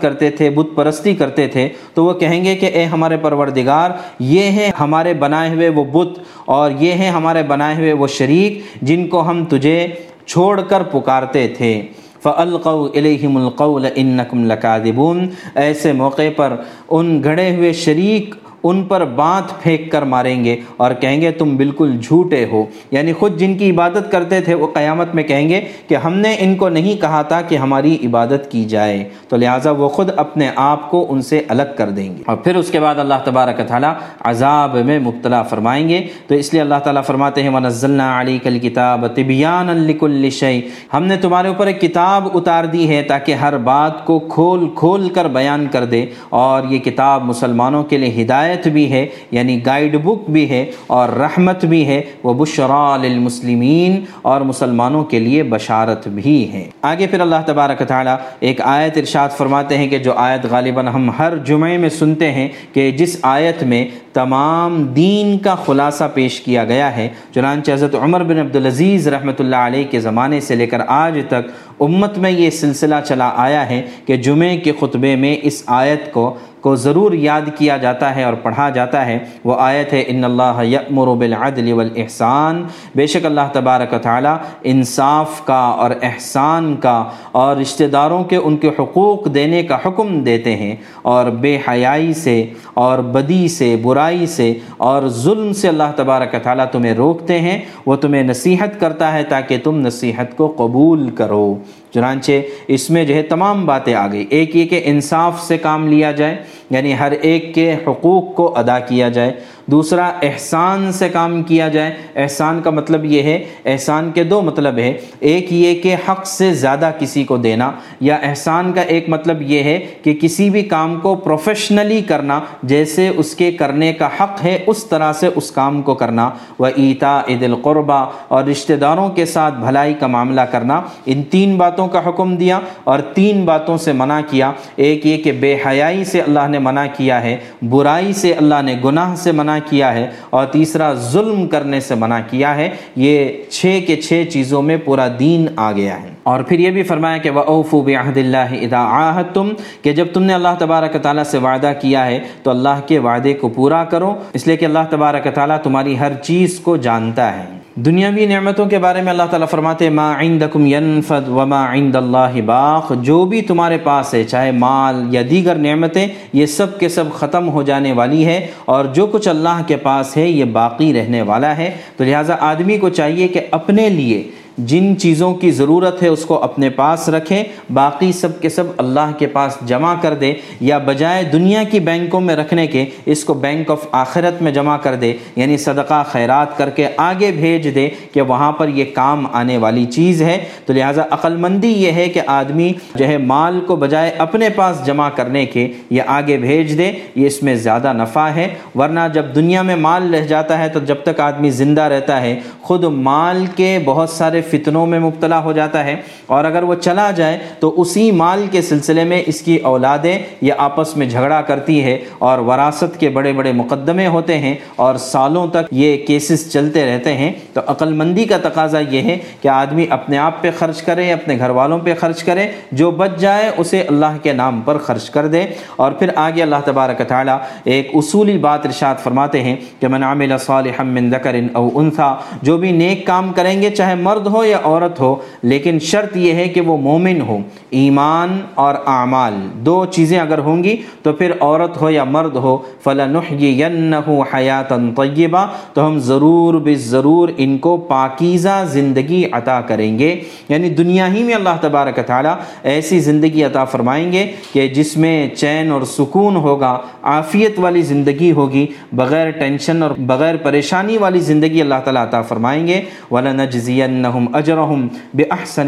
کرتے تھے، بت پرستی کرتے تھے، تو وہ کہیں گے کہ اے ہمارے پروردگار، یہ ہیں ہمارے بنائے ہوئے وہ بت اور یہ ہیں ہمارے بنائے ہوئے وہ شریک۔ جن کو ہم تجھے چھوڑ کر پکارتے تھے۔ فَأَلْقَوْا إِلَيْهِمُ الْقَوْلَ إِنَّكُمْ لَكَاذِبُونَ۔ ایسے موقع پر ان گھڑے ہوئے شریک ان پر بانت پھینک کر ماریں گے اور کہیں گے تم بالکل جھوٹے ہو۔ یعنی خود جن کی عبادت کرتے تھے وہ قیامت میں کہیں گے کہ ہم نے ان کو نہیں کہا تھا کہ ہماری عبادت کی جائے۔ تو لہٰذا وہ خود اپنے آپ کو ان سے الگ کر دیں گے۔ اور پھر اس کے بعد اللہ تبارک تعالیٰ عذاب میں مبتلا فرمائیں گے۔ تو اس لیے اللہ تعالیٰ فرماتے ہیں، وَنَزَّلْنَا عَلَيْكَ الْكِتَابَ تِبْيَانًا لِكُلِّ شَيْءٍ۔ ہم نے تمہارے اوپر ایک کتاب اتار دی ہے تاکہ ہر بات کو کھول کھول کر بیان کر دے اور یہ کتاب مسلمانوں کے لیے ہدایت ہدایت بھی ہے یعنی گائیڈ بک بھی ہے اور رحمت بھی ہے۔ وہ بشرا للمسلمین اور مسلمانوں کے لیے بشارت بھی ہے۔ آگے پھر اللہ تبارک تعالیٰ ایک آیت ارشاد فرماتے ہیں کہ جو آیت غالباً ہم ہر جمعے میں سنتے ہیں کہ جس آیت میں تمام دین کا خلاصہ پیش کیا گیا ہے، چنانچہ حضرت عمر بن عبدالعزیز رحمۃ اللہ علیہ کے زمانے سے لے کر آج تک امت میں یہ سلسلہ چلا آیا ہے کہ جمعے کے خطبے میں اس آیت کو کو ضرور یاد کیا جاتا ہے اور پڑھا جاتا ہے۔ وہ آیت ہے، ان اللہ یأمر بالعدل والاحسان بے شک اللہ تبارک و تعالی انصاف کا اور احسان کا اور رشتہ داروں کے ان کے حقوق دینے کا حکم دیتے ہیں اور بے حیائی سے اور بدی سے، برائی سے اور ظلم سے اللہ تبارک و تعالی تمہیں روکتے ہیں۔ وہ تمہیں نصیحت کرتا ہے تاکہ تم نصیحت کو قبول کرو۔ چنانچہ اس میں جو ہے تمام باتیں آ گئی۔ ایک یہ کہ انصاف سے کام لیا جائے یعنی ہر ایک کے حقوق کو ادا کیا جائے۔ دوسرا احسان سے کام کیا جائے۔ احسان کا مطلب یہ ہے، احسان کے دو مطلب ہے ایک یہ کہ حق سے زیادہ کسی کو دینا، یا احسان کا ایک مطلب یہ ہے کہ کسی بھی کام کو پروفیشنلی کرنا، جیسے اس کے کرنے کا حق ہے، اس طرح سے اس کام کو کرنا۔ وہ ایتا عید القربہ اور رشتہ داروں کے ساتھ بھلائی کا معاملہ کرنا۔ ان تین باتوں کا حکم دیا اور تین باتوں سے منع کیا۔ ایک یہ کہ بے حیائی سے اللہ نے منع کیا ہے، برائی سے اللہ نے گناہ سے منع کیا ہے اور تیسرا ظلم کرنے سے منع کیا ہے، یہ چھ کے چھ چیزوں میں پورا دین آ گیا ہے۔ اور پھر یہ بھی فرمایا کہ وَأَوْفُوا بِعَهْدِ اللَّهِ اِذَا عَاهَدْتُمْ، کہ جب تم نے اللہ تبارک تعالیٰ سے وعدہ کیا ہے، تو اللہ کے وعدے کو پورا کرو۔ اس لیے کہ اللہ تبارک تعالیٰ تمہاری ہر چیز کو جانتا ہے۔ دنیاوی نعمتوں کے بارے میں اللہ تعالیٰ فرماتے ما عندکم ینفد وما عند اللہ باق۔ جو بھی تمہارے پاس ہے، چاہے مال یا دیگر نعمتیں، یہ سب کے سب ختم ہو جانے والی ہے اور جو کچھ اللہ کے پاس ہے، یہ باقی رہنے والا ہے۔ تو لہٰذا آدمی کو چاہیے کہ اپنے لیے جن چیزوں کی ضرورت ہے اس کو اپنے پاس رکھیں، باقی سب کے سب اللہ کے پاس جمع کر دے یا بجائے دنیا کی بینکوں میں رکھنے کے اس کو بینک آف آخرت میں جمع کر دے یعنی صدقہ، خیرات کر کے آگے بھیج دے کہ وہاں پر یہ کام آنے والی چیز ہے۔ تو لہٰذا عقلمندی یہ ہے کہ آدمی جو ہے مال کو بجائے اپنے پاس جمع کرنے کے یہ آگے بھیج دے یہ اس میں زیادہ نفع ہے۔ ورنہ جب دنیا میں مال رہ جاتا ہے تو جب تک آدمی زندہ رہتا ہے، خود مال کے بہت سارے فتنوں میں مبتلا ہو جاتا ہے اور اگر وہ چلا جائے تو اسی مال کے سلسلے میں اس کی اولادیں یہ آپس میں جھگڑا کرتی ہے اور وراثت کے بڑے بڑے مقدمے ہوتے ہیں اور سالوں تک یہ کیسز چلتے رہتے ہیں۔ تو عقل مندی کا تقاضا یہ ہے کہ آدمی اپنے آپ پہ خرچ کرے، اپنے گھر والوں پہ خرچ کرے، جو بچ جائے اسے اللہ کے نام پر خرچ کر دے۔ اور پھر آگے اللہ تبارک تعالیٰ ایک اصولی بات ارشاد فرماتے ہیں کہ من عمل صالحا من ذکر او انثا، جو بھی نیک کام کریں گے، چاہے مرد ہو یا عورت ہو، لیکن شرط یہ ہے کہ وہ مومن ہو۔ ایمان اور اعمال، دو چیزیں اگر ہوں گی تو پھر عورت ہو یا مرد ہو، فَلَنُحْيِيَنَّهُ حَيَاتًا طَيِّبًا، تو ہم ضرور بے ضرور ان کو پاکیزہ زندگی عطا کریں گے۔ یعنی دنیا ہی میں اللہ تبارک تعالیٰ ایسی زندگی عطا فرمائیں گے کہ جس میں چین اور سکون ہوگا، عافیت والی زندگی ہوگی، بغیر ٹینشن اور بغیر پریشانی والی زندگی اللہ تعالیٰ عطا فرمائیں گے۔ وَلَنَجْزِيَنَّهُمْ اجرہم بے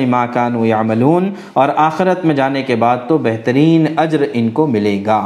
ما کانوا یعملون، اور آخرت میں جانے کے بعد تو بہترین اجر ان کو ملے گا۔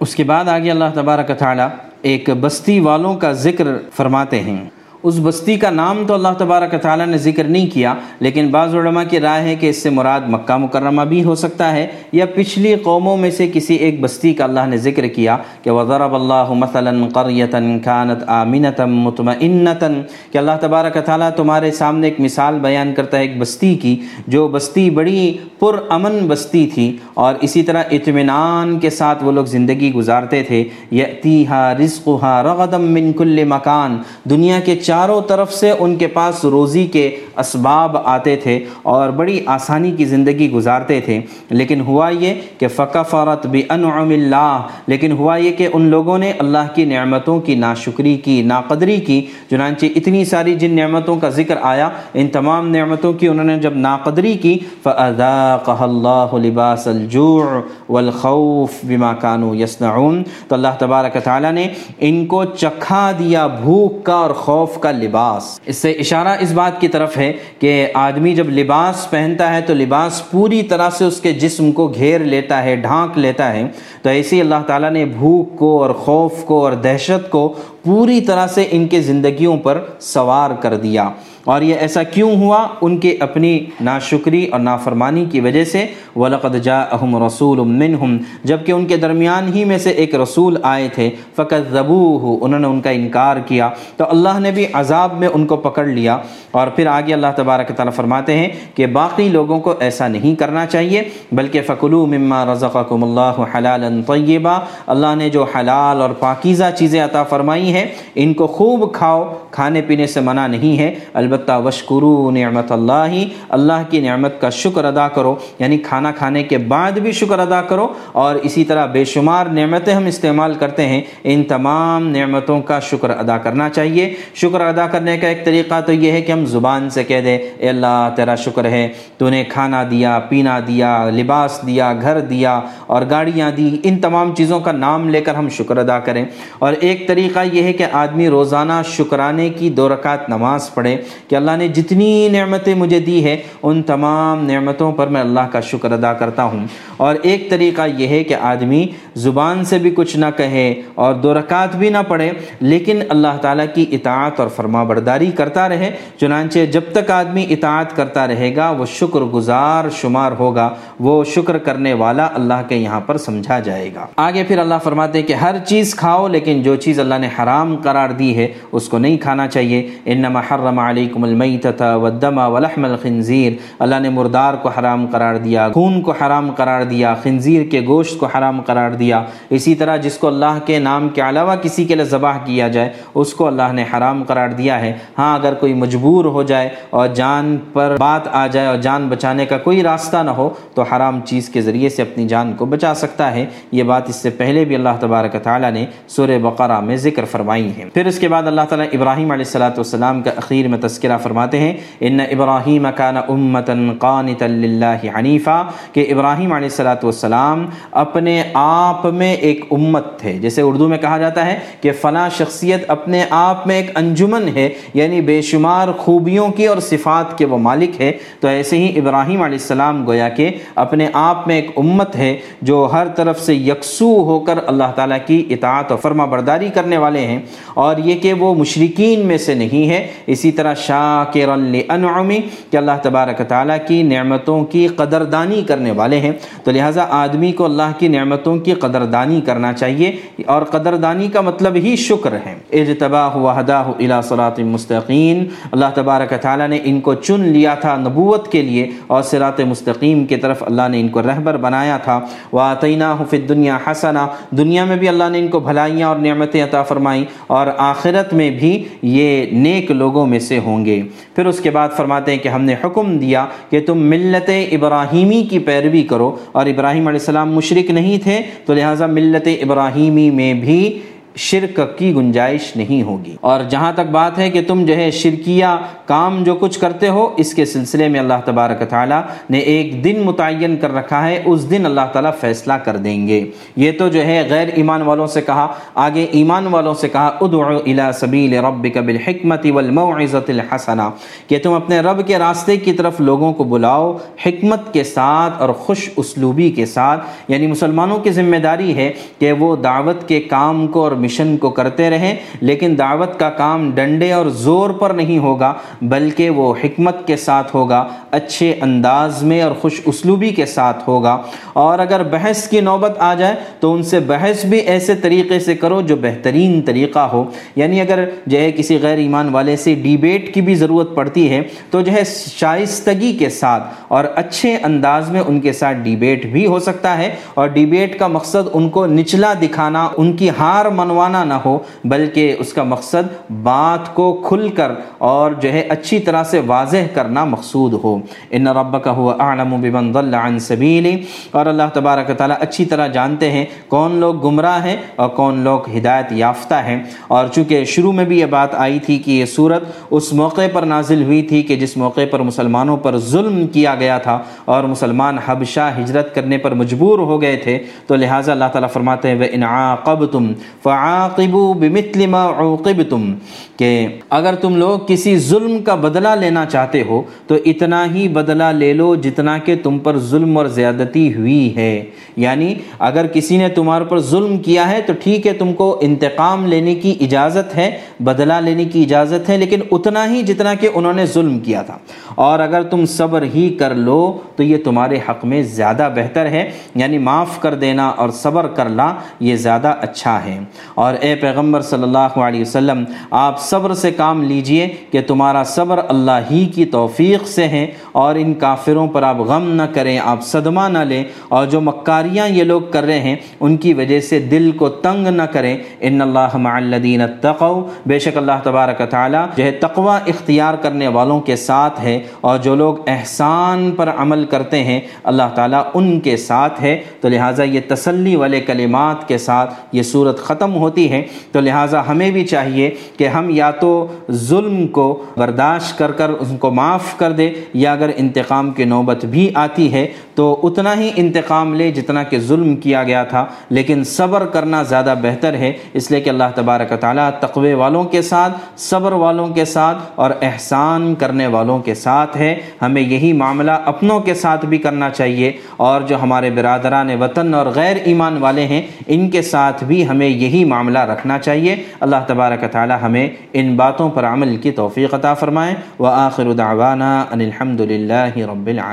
اس کے بعد آگے اللہ تبارک تعالیٰ ایک بستی والوں کا ذکر فرماتے ہیں۔ اس بستی کا نام تو اللہ تبارک تعالیٰ نے ذکر نہیں کیا، لیکن بعض علماء کی رائے ہے کہ اس سے مراد مکہ مکرمہ بھی ہو سکتا ہے یا پچھلی قوموں میں سے کسی ایک بستی کا اللہ نے ذکر کیا کہ وضرب اللہ مثلا قریتا کانت آمنتا مطمئنتا کہ اللہ تبارک تعالیٰ تمہارے سامنے ایک مثال بیان کرتا ہے ایک بستی کی، جو بستی بڑی پر امن بستی تھی اور اسی طرح اطمینان کے ساتھ وہ لوگ زندگی گزارتے تھے یتیہا رزقہا رغدم من کل مکان، دنیا کے چار چاروں طرف سے ان کے پاس روزی کے اسباب آتے تھے اور بڑی آسانی کی زندگی گزارتے تھے۔ لیکن ہوا یہ کہ فقفرت بانعم اللہ، لیکن ہوا یہ کہ ان لوگوں نے اللہ کی نعمتوں کی ناشکری کی، ناقدری کی۔ چنانچہ اتنی ساری جن نعمتوں کا ذکر آیا، ان تمام نعمتوں کی انہوں نے جب ناقدری کی فَأَذَاقَهَ اللَّهُ لِبَاسَ الْجُوعِ وَالْخَوْفِ بِمَا كَانُوا يَصْنَعُونَ۔ تو اللہ تبارک تعالیٰ نے ان کو چکھا دیا بھوک کا اور خوف کا۔ لباس۔ اس سے اشارہ اس بات کی طرف ہے کہ آدمی جب لباس پہنتا ہے تو لباس پوری طرح سے اس کے جسم کو گھیر لیتا ہے، ڈھانک لیتا ہے۔ تو ایسے اللہ تعالیٰ نے بھوک کو اور خوف کو اور دہشت کو پوری طرح سے ان کے زندگیوں پر سوار کر دیا۔ اور یہ ایسا کیوں ہوا؟ ان کے اپنی ناشکری اور نافرمانی کی وجہ سے۔ وَلَقَدْ جَاءَهُمْ رَسُولٌ مِّنْهُمْ۔ جبکہ ان کے درمیان ہی میں سے ایک رسول آئے تھے۔ فَكَذَّبُوهُ۔ انہوں نے ان کا انکار کیا۔ تو اللہ نے بھی عذاب میں ان کو پکڑ لیا۔ اور پھر آگے اللہ تبارک تعالیٰ فرماتے ہیں کہ باقی لوگوں کو ایسا نہیں کرنا چاہیے، بلکہ فَكُلُوا مِمَّا رَزَقَكُمُ اللَّهُ حَلَالًا طَيِّبًا۔ اللہ نے جو حلال اور پاکیزہ چیزیں عطا فرمائی ہیں، ان کو خوب کھاؤ، کھانے پینے سے منع نہیں ہے۔ البتہ البتہ وشکرو نعمت اللہ اللہ کی نعمت کا شکر ادا کرو۔ یعنی کھانا کھانے کے بعد بھی شکر ادا کرو۔ اور اسی طرح بے شمار نعمتیں ہم استعمال کرتے ہیں۔ ان تمام نعمتوں کا شکر ادا کرنا چاہیے۔ شکر ادا کرنے کا ایک طریقہ تو یہ ہے کہ ہم زبان سے کہہ دیں، اے اللہ تیرا شکر ہے۔ تو نے کھانا دیا، پینا دیا، لباس دیا، گھر دیا اور گاڑیاں دی۔ ان تمام چیزوں کا نام لے کر ہم شکر ادا کریں۔ اور ایک طریقہ یہ ہے کہ آدمی روزانہ شکرانے کی دو رکعت نماز پڑھے۔ کہ اللہ نے جتنی نعمتیں مجھے دی ہے ان تمام نعمتوں پر میں اللہ کا شکر ادا کرتا ہوں۔ اور ایک طریقہ یہ ہے کہ آدمی زبان سے بھی کچھ نہ کہے اور دو رکعت بھی نہ پڑھے، لیکن اللہ تعالیٰ کی اطاعت اور فرما برداری کرتا رہے۔ چنانچہ جب تک آدمی اطاعت کرتا رہے گا، وہ شکر گزار شمار ہوگا، وہ شکر کرنے والا اللہ کے یہاں پر سمجھا جائے گا۔ آگے پھر اللہ فرماتے کہ ہر چیز کھاؤ، لیکن جو چیز اللہ نے حرام قرار دی ہے، اس کو نہیں کھانا چاہیے۔ انما حرم علیکم المیتۃ والدم ولحم الخنزیر۔ اللہ نے مردار کو حرام قرار دیا، خون کو حرام قرار دیا، خنزیر کے گوشت کو حرام قرار دیا۔ اسی طرح جس کو اللہ کے نام کے علاوہ کسی کے لیے ذبح کیا جائے، اس کو اللہ نے حرام قرار دیا ہے۔ ہاں اگر کوئی مجبور ہو جائے اور جان پر بات آ جائے اور جان بچانے کا کوئی راستہ نہ ہو، تو حرام چیز کے ذریعے سے اپنی جان کو بچا سکتا ہے۔ یہ بات اس سے پہلے بھی اللہ تبارک تعالیٰ نے سورہ بقرہ میں ذکر فرمائی ہے۔ پھر اس کے بعد اللہ تعالیٰ ابراہیم علیہ السلاۃ والسلام کا اخیر میں تذکرہ تذکرہ فرماتے ہیں، ان ابراہیم کان امتن قانتا للہ حنیفہ کہ ابراہیم علیہ السلاۃ والسلام اپنے آپ میں ایک امت تھے۔ جیسے اردو میں کہا جاتا ہے کہ فلاں شخصیت اپنے آپ میں ایک انجمن ہے یعنی بے شمار خوبیوں کی اور صفات کے وہ مالک ہے۔ تو ایسے ہی ابراہیم علیہ السلام گویا کہ اپنے آپ میں ایک امت ہے جو ہر طرف سے یکسو ہو کر اللہ تعالیٰ کی اطاعت و فرما برداری کرنے والے ہیں۔ اور یہ کہ وہ مشرقین میں سے نہیں ہے، اسی طرح شاہ شاکر لانعمی کہ اللہ تبارک تعالیٰ کی نعمتوں کی قدردانی کرنے والے ہیں۔ تو لہٰذا آدمی کو اللہ کی نعمتوں کی قدردانی کرنا چاہیے، اور قدردانی کا مطلب ہی شکر ہے۔ اجتباہ وحداہ الى صراط مستقین اللہ تبارک تعالیٰ نے ان کو چن لیا تھا نبوت کے لیے، اور صراط مستقیم کی طرف اللہ نے ان کو رہبر بنایا تھا۔ وَآتَيْنَاهُ فِي الدُّنْيَا حَسَنًا دنیا میں بھی اللہ نے ان کو بھلائیاں اور نعمتیں عطا فرمائیں، اور آخرت میں بھی یہ نیک لوگوں میں سے ہوں گے۔ پھر اس کے بعد فرماتے ہیں کہ ہم نے حکم دیا کہ تم ملت ابراہیمی کی پیروی کرو۔ اور ابراہیم علیہ السلام مشرق نہیں تھے، تو لہٰذا ملت ابراہیمی میں بھی شرک کی گنجائش نہیں ہوگی۔ اور جہاں تک بات ہے کہ تم جو ہے شرکیہ کام جو کچھ کرتے ہو، اس کے سلسلے میں اللہ تبارک تعالیٰ نے ایک دن متعین کر رکھا ہے، اس دن اللہ تعالیٰ فیصلہ کر دیں گے۔ یہ تو جو ہے غیر ایمان والوں سے کہا، آگے ایمان والوں سے کہا، ادعو الى سبیل ربک بالحکمت والموعظت الحسنہ۔ کہ تم اپنے رب کے راستے کی طرف لوگوں کو بلاؤ، حکمت کے ساتھ اور خوش اسلوبی کے ساتھ۔ یعنی مسلمانوں کی ذمہ داری ہے کہ وہ دعوت کے کام کو اور مشن کو کرتے رہیں، لیکن دعوت کا کام ڈنڈے اور زور پر نہیں ہوگا، بلکہ وہ حکمت کے ساتھ ہوگا، اچھے انداز میں اور خوش اسلوبی کے ساتھ ہوگا۔ اور اگر بحث کی نوبت آ جائے، تو ان سے بحث بھی ایسے طریقے سے کرو جو بہترین طریقہ ہو۔ یعنی اگر جو ہے کسی غیر ایمان والے سے ڈیبیٹ کی بھی ضرورت پڑتی ہے، تو جو ہے شائستگی کے ساتھ اور اچھے انداز میں ان کے ساتھ ڈیبیٹ بھی ہو سکتا ہے۔ اور ڈیبیٹ کا مقصد ان کو نچلا دکھانا، ان کی ہار منوا منوانا نہ ہو، بلکہ اس کا مقصد بات کو کھل کر اور جو ہے اچھی طرح سے واضح کرنا مقصود ہو۔ ان ربک هو اعلم بمن ضل عن سبیلی۔ اور اللہ تبارک تعالیٰ اچھی طرح جانتے ہیں کون لوگ گمراہ ہیں اور کون لوگ ہدایت یافتہ ہیں۔ اور چونکہ شروع میں بھی یہ بات آئی تھی کہ یہ صورت اس موقع پر نازل ہوئی تھی کہ جس موقع پر مسلمانوں پر ظلم کیا گیا تھا اور مسلمان حبشہ ہجرت کرنے پر مجبور ہو گئے تھے، تو لہٰذا اللہ تعالیٰ فرماتے ہیں وہ انعاقب تم فعاقبو بمثل ما عوقبتم کہ اگر تم لوگ کسی ظلم کا بدلہ لینا چاہتے ہو تو اتنا ہی بدلہ لے لو جتنا کہ تم پر ظلم اور زیادتی ہوئی ہے۔ یعنی اگر کسی نے تمہارے پر ظلم کیا ہے تو ٹھیک ہے، تم کو انتقام لینے کی اجازت ہے، بدلہ لینے کی اجازت ہے، لیکن اتنا ہی جتنا کہ انہوں نے ظلم کیا تھا۔ اور اگر تم صبر ہی کر لو تو یہ تمہارے حق میں زیادہ بہتر ہے۔ یعنی معاف کر دینا اور صبر کر لا، یہ زیادہ اچھا ہے۔ اور اے پیغمبر صلی اللہ علیہ وسلم، آپ صبر سے کام لیجیے کہ تمہارا صبر اللہ ہی کی توفیق سے ہے اور ان کافروں پر آپ غم نہ کریں، آپ صدمہ نہ لیں۔ اور جو مکاریاں یہ لوگ کر رہے ہیں، ان کی وجہ سے دل کو تنگ نہ کریں۔ ان اللہ مع الذین اتقوا۔ بے شک اللہ تبارک تعالی جو ہے تقوی اختیار کرنے والوں کے ساتھ ہے اور جو لوگ احسان پر عمل کرتے ہیں، اللہ تعالیٰ ان کے ساتھ ہے۔ تو لہٰذا یہ تسلی والے کلمات کے ساتھ یہ صورت ختم ہو ہوتی ہے تو لہٰذا ہمیں بھی چاہیے کہ ہم یا تو ظلم کو برداشت کر کر ان کو معاف کر دے یا اگر انتقام کی نوبت بھی آتی ہے تو اتنا ہی انتقام لے جتنا کہ ظلم کیا گیا تھا۔ لیکن صبر کرنا زیادہ بہتر ہے، اس لیے کہ اللہ تبارک تعالیٰ تقوی والوں کے ساتھ، صبر والوں کے ساتھ اور احسان کرنے والوں کے ساتھ ہے۔ ہمیں یہی معاملہ اپنوں کے ساتھ بھی کرنا چاہیے۔ اور جو ہمارے برادران وطن اور غیر ایمان والے ہیں، ان کے ساتھ بھی ہمیں یہی معاملہ رکھنا چاہیے۔ اللہ تبارک تعالیٰ ہمیں ان باتوں پر عمل کی توفیق عطا فرمائیں وآخر دعوانا ان الحمد للہ رب العالمين